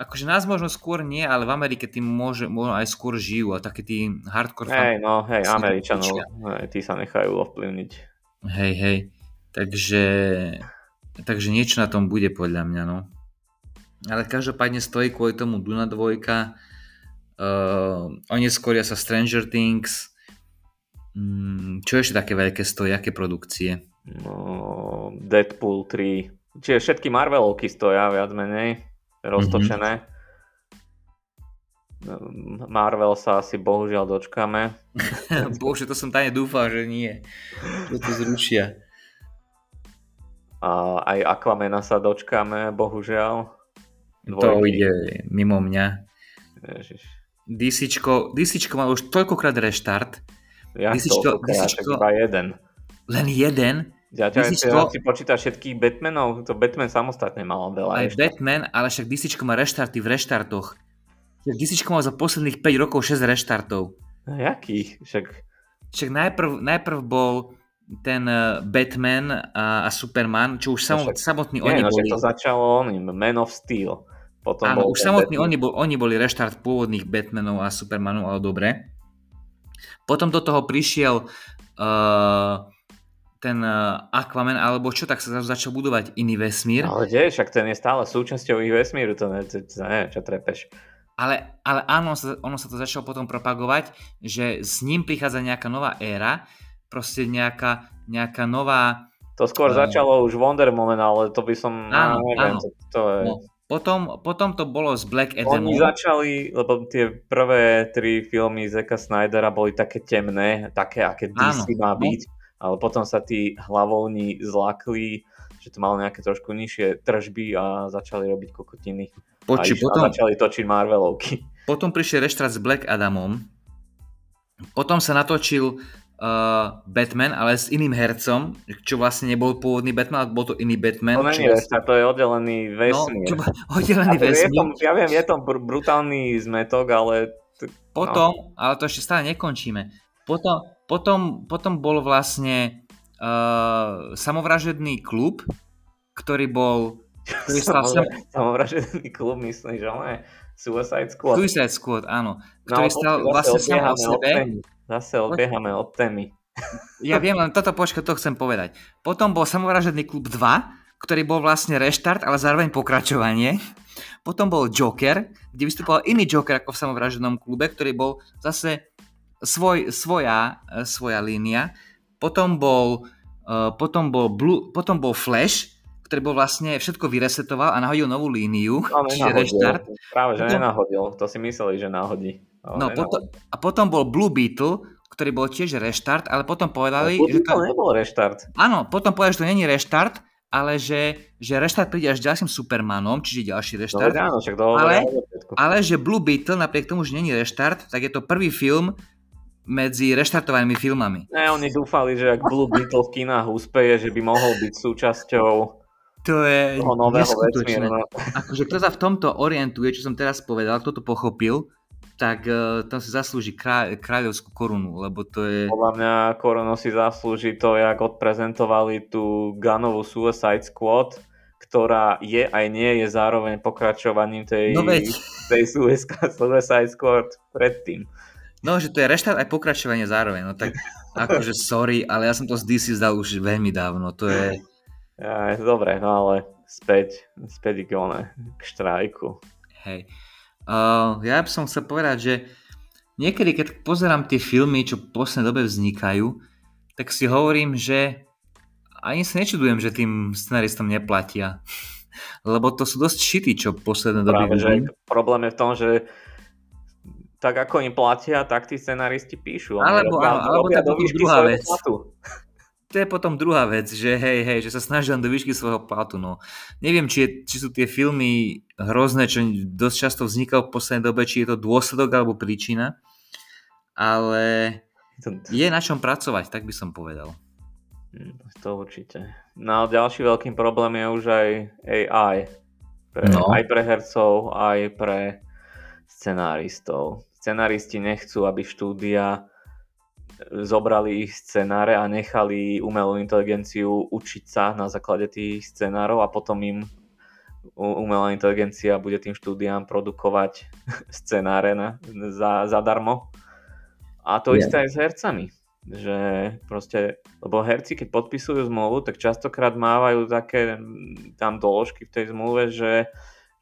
akože nás možno skôr nie, ale v Amerike tým môže, možno aj skôr žijú a také tí hardcore Hej, no, hej, Američanov, hej, tí sa nechajú ovplyvniť. Hej, hej, takže, takže niečo na tom bude podľa mňa, no. Ale každopádne stojí kvôli tomu Duna 2, uh, oneskoria sa Stranger Things, mm, čo ešte také veľké stojí, aké produkcie? No, Deadpool 3, čiže všetky Marvelovky stoja viac menej roztočené. Mm-hmm. Marvel sa asi bohužiaľ dočkame. Bože, to som tajne dúfal, že nie. Že to zrušia. A aj Aquamena sa dočkame, bohužiaľ. Dvojky. To ide mimo mňa. Ježiš. DCčko, DCčko mal už toľkokrát reštart. Ja DCčko, DCčko, iba jeden. Len jeden? Ja, ja, DCčko, si počítaš všetkých Batmanov, to Batman samostatne mal veľa. Aj ešte. Batman, ale však DCčko má reštarty v reštartoch. DCčko mal za posledných 5 rokov 6 reštartov. A jakých? Však... Však najprv, najprv bol ten uh, Batman a, a Superman, čo už no samot, samotní nie, oni no, boli. to začalo oným, Man of Steel. Potom Áno, už samotní oni, bol, oni boli reštart pôvodných Batmanov a Supermanov, ale dobre. Potom do toho prišiel uh, ten uh, Aquaman, alebo čo, tak sa začal budovať iný vesmír. Ale kde, však ten je stále súčasťou ich vesmíru, to ne, to, čo trepeš. Ale, ale áno, ono sa to začalo potom propagovať, že s ním prichádza nejaká nová éra, proste nejaká, nejaká nová... To skôr uh, začalo už Wonder Woman, ale to by som... Áno, neviem, áno. To, to je... No, potom, potom to bolo z Black Adam. Oni začali, lebo tie prvé tri filmy Zeka Snydera boli také temné, také, aké DC Áno, má no. Ale potom sa tí hlavovní zlakli, že to malo nejaké trošku nižšie tržby a začali robiť kokotiny. Poči, a, potom, a začali točiť Marvelovky. Potom prišiel reštrat s Black Adamom, potom sa natočil uh, Batman, ale s iným hercom, čo vlastne nebol pôvodný Batman, ale bol to iný Batman. To není vlastne... to je oddelený vesmír. No, oddelený vesmír. Je tom, ja viem, je to br- brutálny zmetok, ale... Potom, no. ale to ešte stále nekončíme. Potom, potom, potom bol vlastne uh, samovražedný klub, ktorý bol... Ktorý stal... Samovražedný klub, myslím, že on je Suicide Squad. Suicide Squad, áno. Ktorý no, stal vlastne sám o sebe. Zase odbiehame od témy. Ja viem, len toto počkať, to chcem povedať. Potom bol samovražedný klub 2, ktorý bol vlastne reštart, ale zároveň pokračovanie. Potom bol Joker, kde vystupoval iný Joker ako v samovražednom klube, ktorý bol zase svoj, svoja, svoja línia. Potom bol, uh, potom, bol Blue, potom bol Flash, ktorý bol vlastne všetko vyresetoval a nahodil novú líniu, no, čiže reštart. Práve, že potom, nenahodil, to si mysleli, že náhodí. No, potom, a potom bol Blue Beetle, ktorý bol tiež reštart, ale potom povedali... No, že to nebol reštart. Áno, potom povedali, že to není reštart, ale že, že reštart príde až ďalším Supermanom, čiže ďalší reštart. No, áno, však ale, ale že Blue Beetle, napriek tomu, že není reštart, tak je to prvý film medzi reštartovanými filmami. Ne, oni dúfali, že ak Blue Beetle v kinách úspeje, že by mohol byť súčasťou to je toho nového vesmíru. No. Akože kto sa v tomto orientuje, čo som teraz povedal, kto to pochopil, tak uh, tam si zaslúži krá- kráľovskú korunu, lebo to je... Podľa mňa korunu si zaslúži to, jak odprezentovali tú Gunovú Suicide Squad, ktorá je aj nie je zároveň pokračovaním tej, no veď. tej Suicide Squad predtým. No, že to je reštart aj pokračovanie zároveň, no tak akože sorry, ale ja som to z DC zdal už veľmi dávno, to je... Ja, dobre, no ale späť, späť k, one, k štrajku. Hej. Uh, ja by som chcel povedať, že niekedy, keď pozerám tie filmy, čo v poslednej dobe vznikajú, tak si hovorím, že ani sa nečudujem, že tým scenaristom neplatia. Lebo to sú dosť šity, čo v poslednej dobe Práve, že problém je v tom, že tak ako im platia, tak tí scenaristi píšu. Alebo, robia, alebo robia tak druhá vec. Platu to je potom druhá vec, že hej, hej, že sa snažia do výšky svojho platu. No. Neviem, či, je, či sú tie filmy hrozné, čo dosť často vznikajú v poslednej dobe, či je to dôsledok alebo príčina, ale je na čom pracovať, tak by som povedal. Hm, to určite. No a ďalší veľký problém je už aj AI. Pre, no. Aj pre hercov, aj pre scenáristov. Scenáristi nechcú, aby štúdia zobrali ich scenáre a nechali umelú inteligenciu učiť sa na základe tých scenárov a potom im umelá inteligencia bude tým štúdiám produkovať scenáre na, za, zadarmo. A to yeah. isté aj s hercami. Že proste, lebo herci, keď podpisujú zmluvu, tak častokrát mávajú také tam doložky v tej zmluve, že,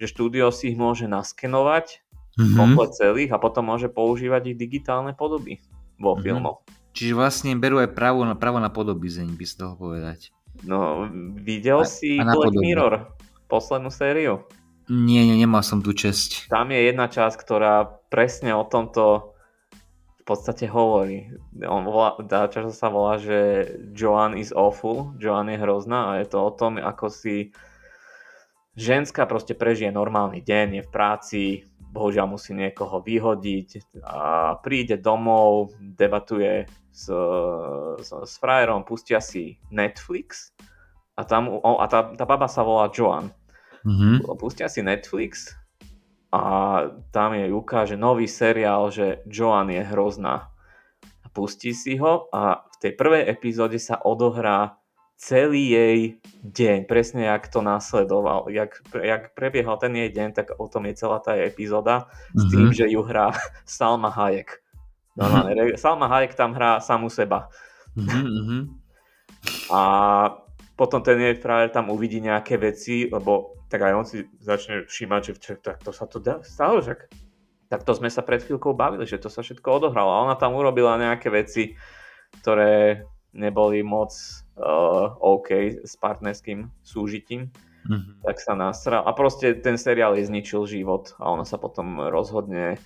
že štúdio si ich môže naskenovať mm-hmm. komplet celých a potom môže používať ich digitálne podoby vo mm-hmm. filmoch. Čiže vlastne berú aj právo na, právo na podobizeň, by sa toho povedať. No, videl a, si a Black podobu. Mirror, poslednú sériu? Nie, nie, nemal som tu česť. Tam je jedna časť, ktorá presne o tomto v podstate hovorí. On volá, tá časť sa volá, že Joan is awful, Joan je hrozná a je to o tom, ako si ženská proste prežije normálny deň, je v práci, bohužiaľ musí niekoho vyhodiť a príde domov, debatuje s, s, s frajerom, pustia si Netflix a, tam, a tá, tá baba sa volá Joan. Mm-hmm. Pustia si Netflix a tam jej ukáže nový seriál, že Joan je hrozná. Pustí si ho a v tej prvej epizóde sa odohrá celý jej deň, presne jak to následoval, jak, jak prebiehal ten jej deň, tak o tom je celá tá epizóda mm-hmm. s tým, mhm. že ju hrá Salma Hayek. mm-hmm. Salma Hayek tam hrá samú seba. Mm-hmm. A potom ten jej frajer tam uvidí nejaké veci, lebo tak aj on si začne všímať, že tak to sa to dá, stalo, že tak to sme sa pred chvíľkou bavili, že to sa všetko odohralo. A ona tam urobila nejaké veci, ktoré neboli moc uh, OK s partnerským súžitím, mm-hmm. tak sa nasral. A proste ten seriál jej zničil život a ona sa potom rozhodne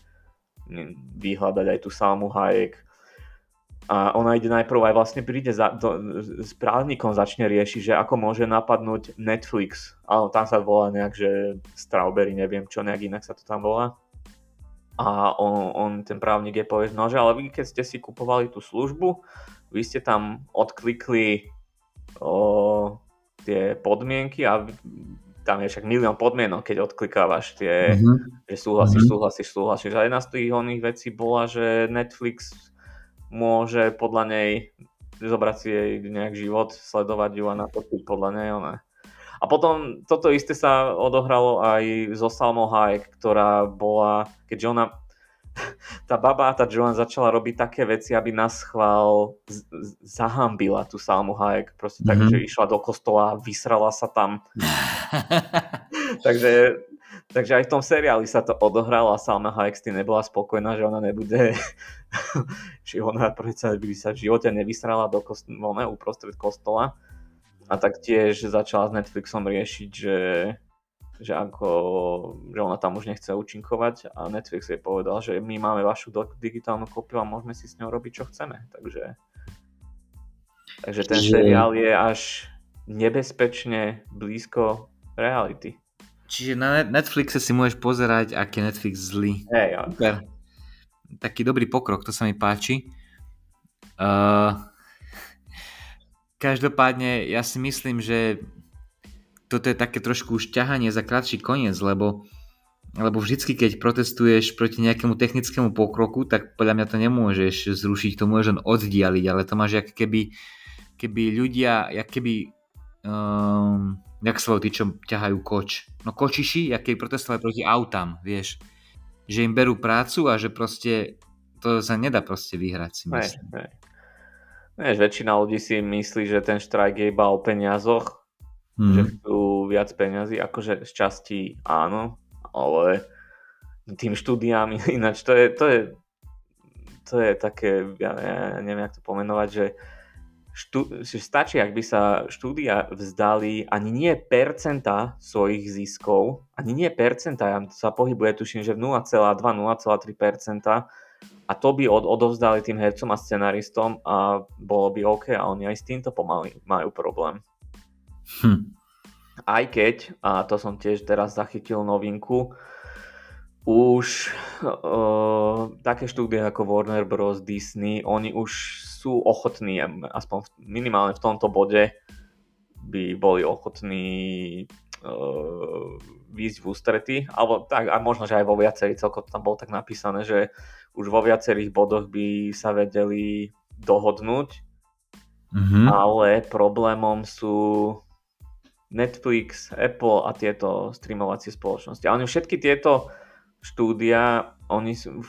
vyhľadať aj tú Salmu Hayek. A ona ide najprv aj vlastne príde za, do, s právnikom začne riešiť, že ako môže napadnúť Netflix. Ale tam sa volá nejak, že Strawberry, neviem čo, nejak inak sa to tam volá. A on, on ten právnik je povie, no že ale vy keď ste si kupovali tú službu, vy ste tam odklikli o, tie podmienky a tam je však milión podmienok, keď odklikávaš tie, mm-hmm. že súhlasíš, mm-hmm. súhlasíš, súhlasíš. A jedna z tých oných vecí bola, že Netflix môže podľa nej zobrať si jej nejak život, sledovať ju a natočiť podľa nej ona. A potom toto isté sa odohralo aj so Salmo Hayek, ktorá bola, keďže ona tá baba, tá Joan začala robiť také veci, aby nás chvál zahambila tú Salmu Hayek. Proste mm-hmm. tak, že išla do kostola, vysrala sa tam. takže, takže aj v tom seriáli sa to odohralo a Salma Hayek s tým nebola spokojná, že ona nebude, že ona predsa by sa v živote nevysrala do kostola, uprostred kostola. A tak tiež začala s Netflixom riešiť, že že ako, že ona tam už nechce účinkovať a Netflix jej povedal, že my máme vašu digitálnu kópiu a môžeme si s ňou robiť, čo chceme. Takže, takže ten že... seriál je až nebezpečne blízko reality. Čiže na Netflixe si môžeš pozerať, aký je Netflix zlý. Hey, ja. Super. Taký dobrý pokrok, to sa mi páči. Uh, každopádne ja si myslím, že toto je také trošku už ťahanie za kratší koniec, lebo, lebo vždycky, keď protestuješ proti nejakému technickému pokroku, tak podľa mňa to nemôžeš zrušiť, to môžeš len oddialiť, ale to máš jak keby, keby ľudia, jak keby um, jak sa tí, čo ťahajú koč. No kočiši, jak keby protestovali proti autám, vieš. Že im berú prácu a že proste to sa nedá proste vyhrať, si myslím. Hej, hej. Vieš, väčšina ľudí si myslí, že ten štrajk je iba o peniazoch mm. že chcú viac peňazí, akože z časti áno, ale tým štúdiám ináč to je, to je, to je také, ja, ja neviem, jak to pomenovať, že, štú, stačí, ak by sa štúdia vzdali ani nie percenta svojich ziskov, ani nie percenta, ja sa pohybuje, tuším, že v 0,2-0,3%, a to by od, odovzdali tým hercom a scenaristom a bolo by OK a oni aj s týmto pomaly majú problém. Hm. Aj keď, a to som tiež teraz zachytil novinku, už uh, také štúdie ako Warner Bros. Disney, oni už sú ochotní, aspoň minimálne v tomto bode, by boli ochotní uh, výjsť v ústrety, alebo tak, a možno, že aj vo viacerých, celko tam bolo tak napísané, že už vo viacerých bodoch by sa vedeli dohodnúť, mm-hmm. ale problémom sú Netflix, Apple a tieto streamovacie spoločnosti. A oni všetky tieto štúdia, oni sú,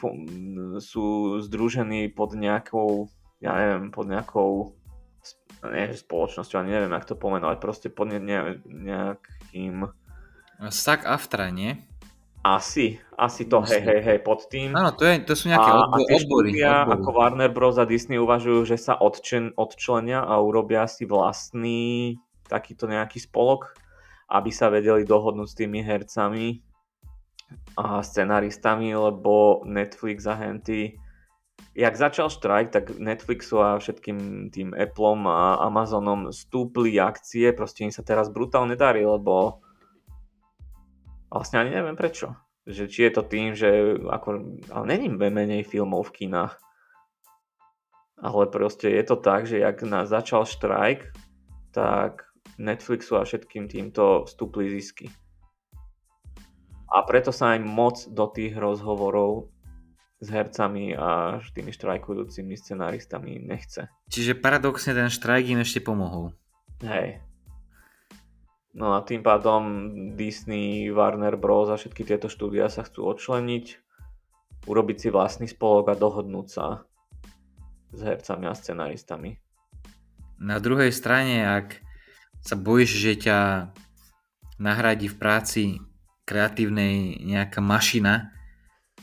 sú združení pod nejakou, ja neviem, pod nejakou nie spoločnosťou, ani neviem, jak to pomenovať, proste pod ne, ne, nejakým... Stack Aftra, nie? Asi, asi to, hej, hej, hej, pod tým. Áno, to, je, to sú nejaké a, odbory. A odbory, odbory. ako Warner Bros. a Disney uvažujú, že sa odčen, odčlenia a urobia si vlastný takýto nejaký spolok, aby sa vedeli dohodnúť s tými hercami a scenaristami, lebo Netflix agenty jak začal štrajk, tak Netflixu a všetkým tým Appleom a Amazonom stúpli akcie, proste im sa teraz brutálne darí, lebo vlastne ani neviem prečo. Že či je to tým, že ako, ale není menej filmov v kinách. Ale proste je to tak, že jak na začal štrajk, tak Netflixu a všetkým týmto vstúpli zisky. A preto sa aj moc do tých rozhovorov s hercami a tými štrajkujúcimi scenáristami nechce. Čiže paradoxne ten štrajk im ešte pomohol. Hej. No a tým pádom Disney, Warner Bros. a všetky tieto štúdia sa chcú odčleniť, urobiť si vlastný spolok a dohodnúť sa s hercami a scenáristami. Na druhej strane, ak sa bojíš, že ťa nahradí v práci kreatívnej nejaká mašina,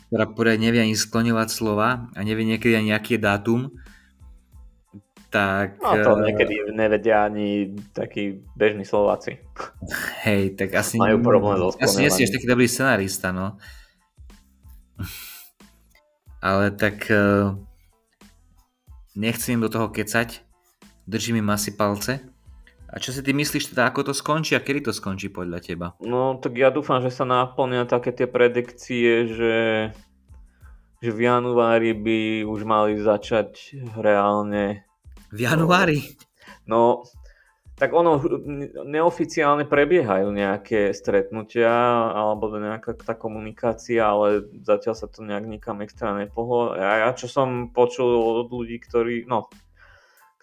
ktorá poriadne nevie ani skloňovať slova a nevie niekedy ani nejaký dátum, tak... No to eh, niekedy nevedia ani takí bežní Slováci. Hej, tak asi... Majú problém so Asi nie si taký dobrý scenárista, no. Ale tak eh, nechcem do toho kecať, držím im asi palce. A čo si ty myslíš teda, ako to skončí a kedy to skončí podľa teba? No tak ja dúfam, že sa naplnia také tie predikcie, že, že v januári by už mali začať reálne. V januári? No, tak ono neoficiálne prebiehajú nejaké stretnutia alebo nejaká tá komunikácia, ale zatiaľ sa to nejak nikam extra nepohlo. Ja, ja čo som počul od ľudí, ktorí, no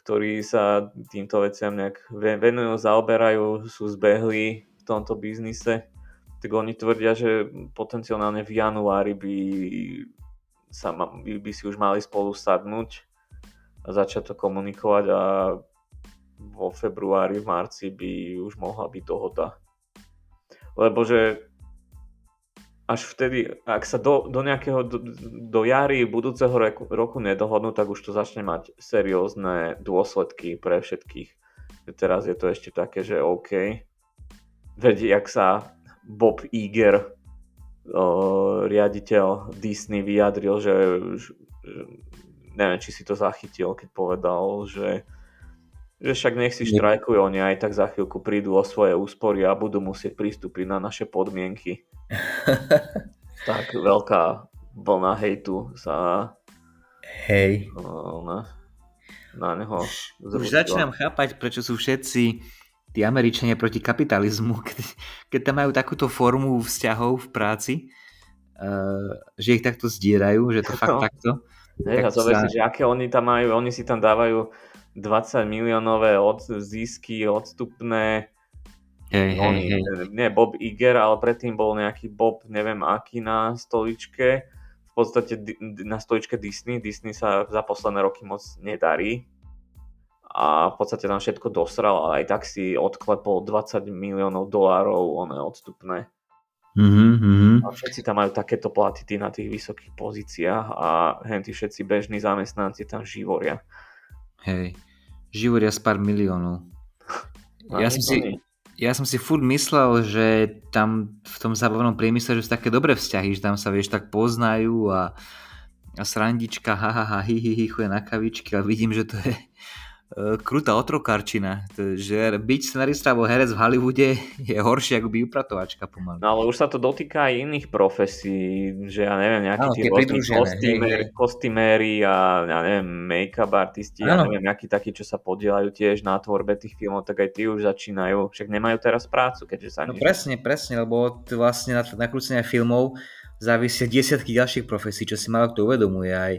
ktorí sa týmto veciam nejak venujú, zaoberajú, sú zbehli v tomto biznise, tak oni tvrdia, že potenciálne v januári by, sa, by, si už mali spolu sadnúť a začať to komunikovať a vo februári, v marci by už mohla byť dohoda. Lebo že až vtedy, ak sa do, do nejakého, do, do jary budúceho roku, roku nedohodnú, tak už to začne mať seriózne dôsledky pre všetkých. Teraz je to ešte také, že OK. Veď, jak sa Bob Iger, o, riaditeľ Disney, vyjadril, že, že neviem, či si to zachytil, keď povedal, že že však nech si štrajkujú, oni aj tak za chvíľku prídu o svoje úspory a budú musieť pristúpiť na naše podmienky. tak veľká vlna hejtu sa Hej. Na, na neho zrústila. Už začínam chápať, prečo sú všetci tí Američania proti kapitalizmu, keď, keď tam majú takúto formu vzťahov v práci, uh, že ich takto zdierajú, že to fakt no. takto. Hej, a to sa... si, že aké oni tam majú, oni si tam dávajú 20 miliónové od, zisky, odstupné. Hej, hej, hej. Nie Bob Iger, ale predtým bol nejaký Bob, neviem aký na stoličke. V podstate na stoličke Disney. Disney sa za posledné roky moc nedarí. A v podstate tam všetko dosral, ale aj tak si odklepol 20 miliónov dolárov oné odstupné. Mm-hmm. A všetci tam majú takéto platy na tých vysokých pozíciách a henty všetci bežní zamestnanci tam živoria. Hej živoria z pár miliónov. Ja som, si, ja som si furt myslel, že tam v tom zábavnom priemysle, že sú také dobré vzťahy, že tam sa vieš tak poznajú a, a srandička, ha, ha, ha, hi, hi, hi, na kavičky a vidím, že to je krutá otrokarčina. Že byť scenarista alebo herec v Hollywoode je horšie ako byť upratovačka pomaly. No ale už sa to dotýka aj iných profesí, že ja neviem, nejakí tí kostýméri, kostýméri a ja neviem, make-up artisti, ano. ja neviem, nejakí takí, čo sa podielajú tiež na tvorbe tých filmov, tak aj tí už začínajú, však nemajú teraz prácu, keďže sa No nič... presne, presne, lebo vlastne na nakrúcenie filmov závisia desiatky ďalších profesí, čo si malo kto uvedomuje aj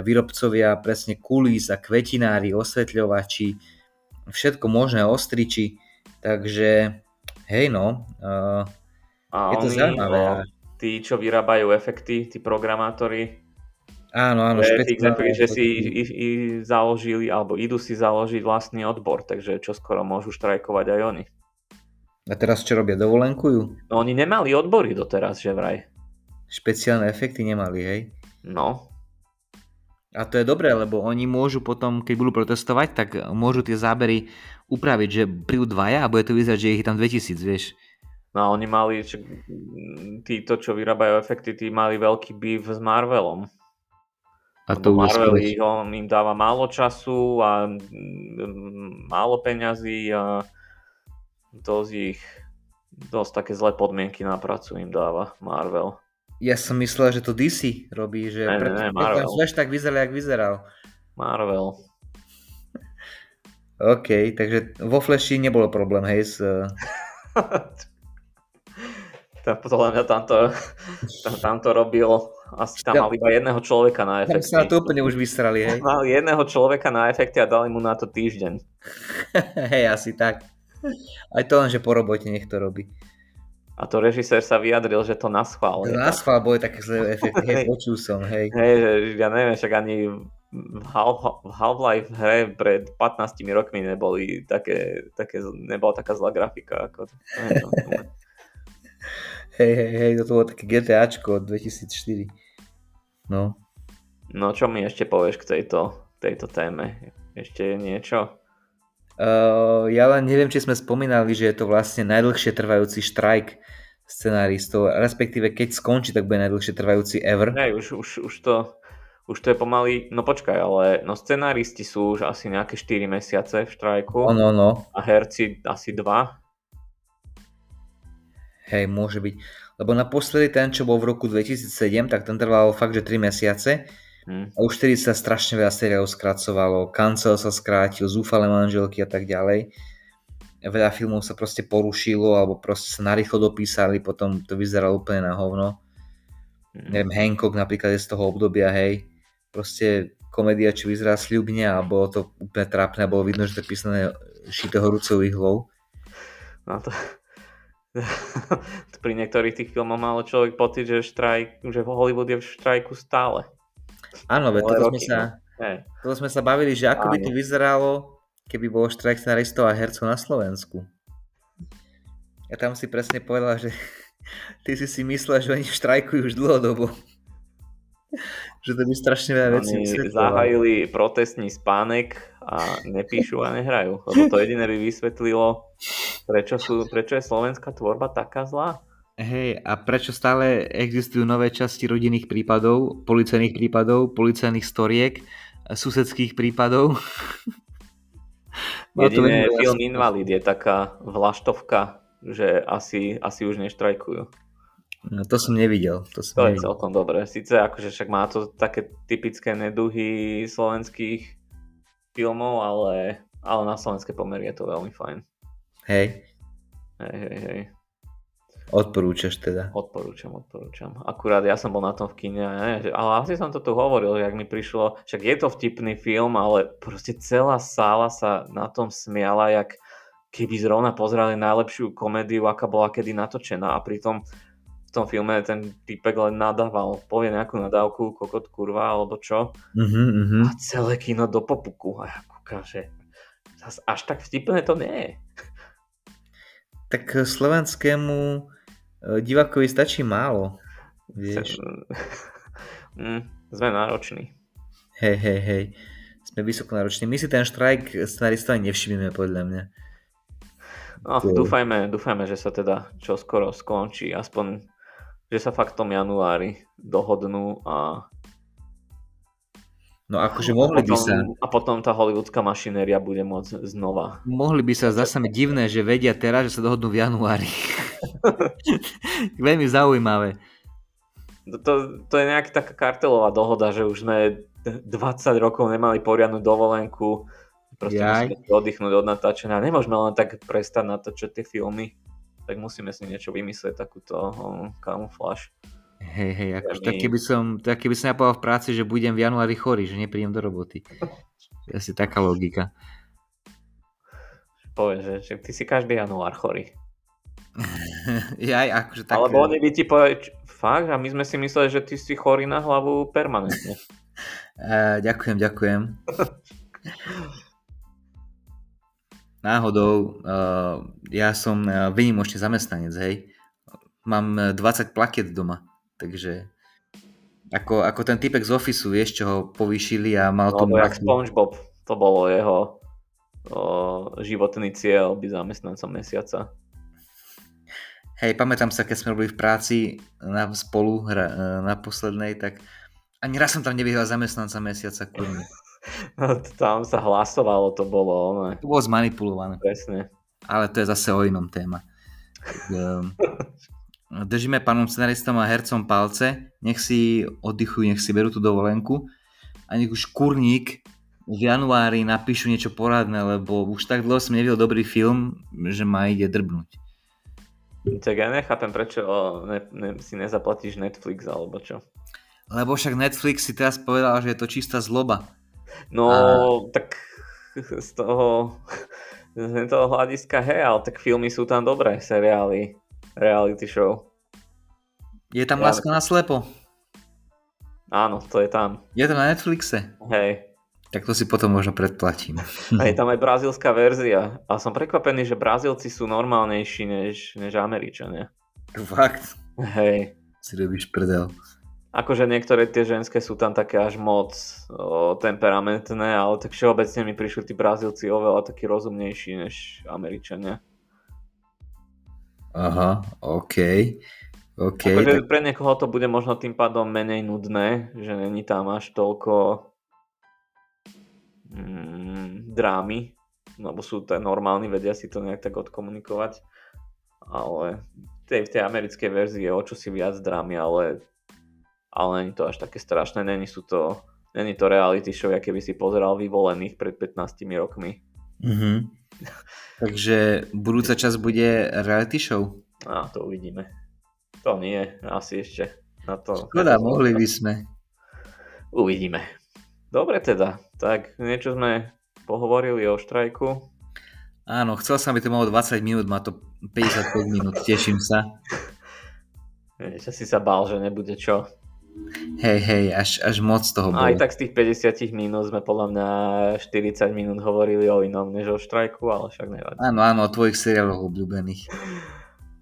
výrobcovia presne kulís a kvetinári, osvetľovači, všetko možné, ostriči, takže Hej no, uh, A je to oni, zaujímavé. o, ale- tí, čo vyrábajú efekty, tí programátori, Áno, áno, špeciálne efekty, že si i, i založili, alebo idú si založiť vlastný odbor, takže čo skoro môžu štrajkovať aj oni. A teraz čo robia? Dovolenkujú? No oni nemali odbory doteraz, že vraj. Špeciálne efekty nemali, hej? No, A to je dobré, lebo oni môžu potom, keď budú protestovať, tak môžu tie zábery upraviť, že prídu dvaja a bude to vyzerať, že ich je tam 2000, vieš. no oni mali, títo, čo vyrábajú efekty, tí mali veľký beef s Marvelom. A to Marvel ich, on im dáva málo času a mm, málo peňazí a dosť ich dosť také zlé podmienky na prácu im dáva Marvel. Ja som myslel, že to DC robí, že Ne, preto, ne, Marvel. Flash tak vyzeral, jak vyzeral. Marvel. OK, takže vo Flashi nebolo problém, hej, s... Tam, podľa mňa tamto, tam, tam to robil, asi tam mal iba jedného človeka na Tam sa na efekty. to úplne už vysrali, hej. Mal jedného človeka na efekty a dali mu na to týždeň. hej, asi tak. Aj to len, že po robote nech to robí. A to režisér sa vyjadril, že to na schvál. Na schvál boli také zlé efekty, hej, počul som, hej. Hej, že ja neviem, však ani v Half- v Half-Life hre pred 15 rokmi neboli také, také, nebola taká zlá grafika. Ako, no, Hej, hej, hej, toto bolo také GTAčko od 2004. No. no čo mi ešte povieš k tejto, tejto téme? Ešte je niečo? Uh, ja len neviem, či sme spomínali, že je to vlastne najdlhšie trvajúci štrajk scenáristov, respektíve keď skončí, tak bude najdlhšie trvajúci ever. Hej, už, už, už to už to je pomaly, no počkaj, ale no scenáristi sú už asi nejaké 4 mesiace v štrajku Ono, no. a herci asi 2. Hej, môže byť. Lebo naposledy ten, čo bol v roku 2007, tak ten trval fakt, že 3 mesiace. Hm. A už vtedy sa strašne veľa seriálov skracovalo. Cancel sa skrátil, zúfale manželky a tak ďalej. Veľa filmov sa proste porušilo, alebo proste sa narýchlo dopísali, potom to vyzeralo úplne na hovno. Hm. Neviem, Hancock napríklad je z toho obdobia, hej. Proste komédia, čo vyzerá sľubne a bolo to úplne trápne, bolo vidno, že to je písané šité horúcou ihlou. No to... Pri niektorých tých filmoch malo človek pocit, že, štrajk, že Hollywood je v štrajku stále. Áno, veď toto roky, sme sa, Hej. toto sme sa bavili, že ako by to Áno. vyzeralo, keby bol štrajk scenaristov a hercov na Slovensku. Ja tam si presne povedal, že ty si si myslel, že oni štrajkujú už dlhodobo. že to by strašne veľa vecí Oni vysvetľovalo. zahájili protestný spánek a nepíšu a nehrajú. Lebo to jediné by vysvetlilo, prečo, sú, prečo je slovenská tvorba taká zlá. Hej, a prečo stále existujú nové časti rodinných prípadov, policajných prípadov, policajných storiek, susedských prípadov? No, Jediné veľmi film. Invalid je taká vlaštovka, že asi, asi už neštrajkujú. No, to som nevidel. To som To je nevidel. celkom dobré. Sice akože však má to také typické neduhy slovenských filmov, ale, ale na slovenské pomery je to veľmi fajn. Hej, Hej, hej, hej. Odporúčaš teda. Odporúčam, odporúčam. Akurát ja som bol na tom v kine, ne, že- ale asi som to tu hovoril, že ak mi prišlo, však je to vtipný film, ale proste celá sála sa na tom smiala, jak keby zrovna pozerali najlepšiu komédiu, aká bola kedy natočená a pritom v tom filme ten typek len nadával, povie nejakú nadávku, kokot kurva alebo čo Mhm, mhm. a celé kino do popuku a ja kúkam, že až tak vtipné to nie je. Tak slovenskému divákovi stačí málo. Vieš, Mm, sme nároční. hej, hej, hej. Sme vysoko nároční. My si ten štrajk scenaristov nevšimneme, podľa mňa. No, To- dúfajme, dúfajme, že sa teda čo skoro skončí, aspoň, že sa fakt v tom januári dohodnú a, No akože mohli by sa, a potom tá hollywoodská mašinéria bude môcť znova. mohli by sa zase mi divné, že vedia teraz, že sa dohodnú v januári. Veľmi zaujímavé. To, to, to je nejaká taká kartelová dohoda, že už sme d- 20 rokov nemali poriadnu dovolenku, proste Jaj. musíme oddychnúť od natáčania. Nemôžeme len tak prestať natáčať tie filmy, tak musíme si niečo vymyslieť, takúto um, kamufláž. Hej, hej, akože tak keby som, tak keby som ja povedal v práci, že budem v januári chorý, že neprídem do roboty. Asi taká logika. Povie, že, že ty si každý január chorý. ja, akože tak... Alebo oni by ti povedali, fakt, a my sme si mysleli, že ty si chorý na hlavu permanentne. uh, ďakujem, ďakujem. Náhodou, uh, ja som uh, vynimočný zamestnanec, hej. Mám 20 plaket doma, takže ako, ako ten typek z Officeu, vieš, čo ho povýšili a mal no, tu... jak SpongeBob, to bolo jeho o, životný cieľ byť zamestnancom mesiaca. Hej, pamätám sa, keď sme robili v práci na, spolu hra, e, na poslednej, tak ani raz som tam nevyhral zamestnanca mesiaca, kurne. No, tam sa hlasovalo, to bolo ne? To bolo zmanipulované. Presne. Ale to je zase o inom téma. Držíme pánom scenaristom a hercom palce, nech si oddychujú, nech si berú tú dovolenku a nech už kurník v januári napíšu niečo poradné, lebo už tak dlho som nevidel dobrý film, že ma ide drbnúť. Tak ja nechápem, prečo ne, ne, si nezaplatíš Netflix alebo čo. Lebo však Netflix si teraz povedal, že je to čistá zloba. No, a... tak z toho, z toho hľadiska, hej, ale tak filmy sú tam dobré, seriály reality show. Je tam Láska na slepo? Áno, to je tam. Je to na Netflixe? Hej. Tak to si potom možno predplatím. A je tam aj brazílska verzia. A som prekvapený, že Brazílci sú normálnejší než, než Američania. Fakt? Hej. Si robíš prdel. Akože niektoré tie ženské sú tam také až moc o, temperamentné, ale tak všeobecne mi prišli tí Brazílci oveľa takí rozumnejší než Američania. Aha, OK. OK. Akože tak... pre niekoho to bude možno tým pádom menej nudné, že není tam až toľko mm, drámy, lebo sú to normálni, vedia si to nejak tak odkomunikovať, ale v tej, v tej americkej verzii je o čo si viac drámy, ale, ale není to až také strašné, není sú to Není to reality show, aké by si pozeral vyvolených pred 15 rokmi. Mm-hmm. Takže budúca časť bude reality show? A to uvidíme. To nie, asi ešte. Na to, Škoda, mohli by sme. Uvidíme. Dobre teda, tak niečo sme pohovorili o štrajku. Áno, chcel som, aby to malo 20 minút, má to 55 minút, teším sa. Čo si sa bál, že nebude čo. Hej, hej, až, až moc toho bolo. Aj tak z tých 50 minút sme podľa mňa 40 minút hovorili o inom než o štrajku, ale však nevadí. Áno, áno, o tvojich seriáloch obľúbených.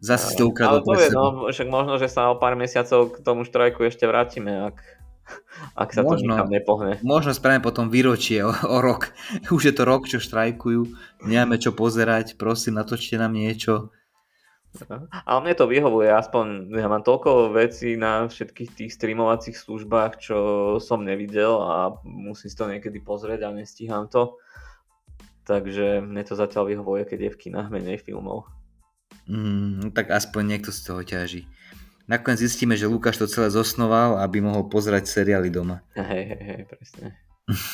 Zase to ukradol Ale to je, no, však možno, že sa o pár mesiacov k tomu štrajku ešte vrátime, ak, ak sa možno, to nikam nepohne. Možno spravíme potom výročie o, o rok. Už je to rok, čo štrajkujú, nemáme čo pozerať, prosím, natočte nám niečo. Ale mne to vyhovuje, aspoň ja mám toľko vecí na všetkých tých streamovacích službách, čo som nevidel a musím si to niekedy pozrieť a nestíham to. Takže mne to zatiaľ vyhovuje, keď je v kinách menej filmov. Mm, tak aspoň niekto z toho ťaží. Nakoniec zistíme, že Lukáš to celé zosnoval, aby mohol pozerať seriály doma. Hej, hej, hej, presne.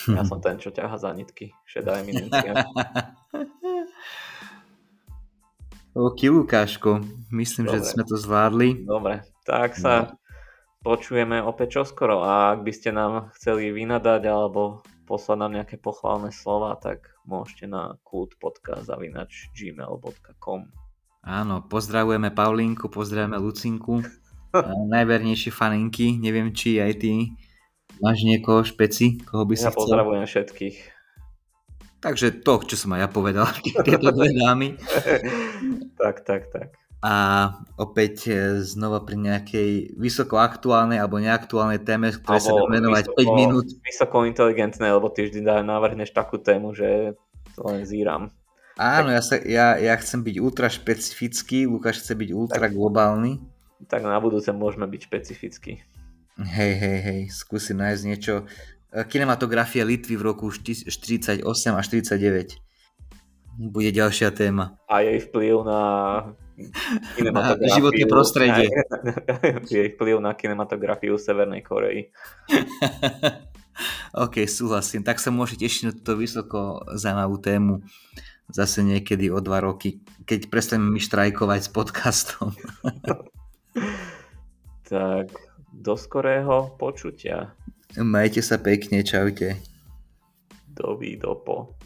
Ja som ten, čo ťaha za nitky. Šedá eminencia. Ok, Lukáško, myslím, Dobre. že sme to zvládli. Dobre, tak sa no. počujeme opäť čoskoro a ak by ste nám chceli vynadať alebo poslať nám nejaké pochválne slova, tak môžete na kultpodcast.gmail.com Áno, pozdravujeme Paulínku, pozdravujeme Lucinku, najvernejšie faninky, neviem či aj ty máš niekoho špeci, koho by si ja chcel. pozdravujem všetkých. Takže to, čo som aj ja povedal, tieto dve dámy. tak, tak, tak. A opäť e, znova pri nejakej vysoko aktuálnej alebo neaktuálnej téme, ktoré sa dá vysoko, 5 minút. Vysoko inteligentné, lebo ty vždy navrhneš takú tému, že to len zíram. Áno, ja, sa, ja, ja chcem byť ultra špecifický, Lukáš chce byť ultra tak, globálny. Tak na budúce môžeme byť špecifický. Hej, hej, hej, skúsim nájsť niečo kinematografie Litvy v roku 48 a 49. Bude ďalšia téma. A jej vplyv na na životné prostredie. jej vplyv na kinematografiu Severnej Korei. OK, súhlasím. Tak sa môžete tešiť na túto vysoko zaujímavú tému zase niekedy o dva roky, keď prestaneme my štrajkovať s podcastom. tak, do skorého počutia. Majte sa pekne, čaute. Dovidopo.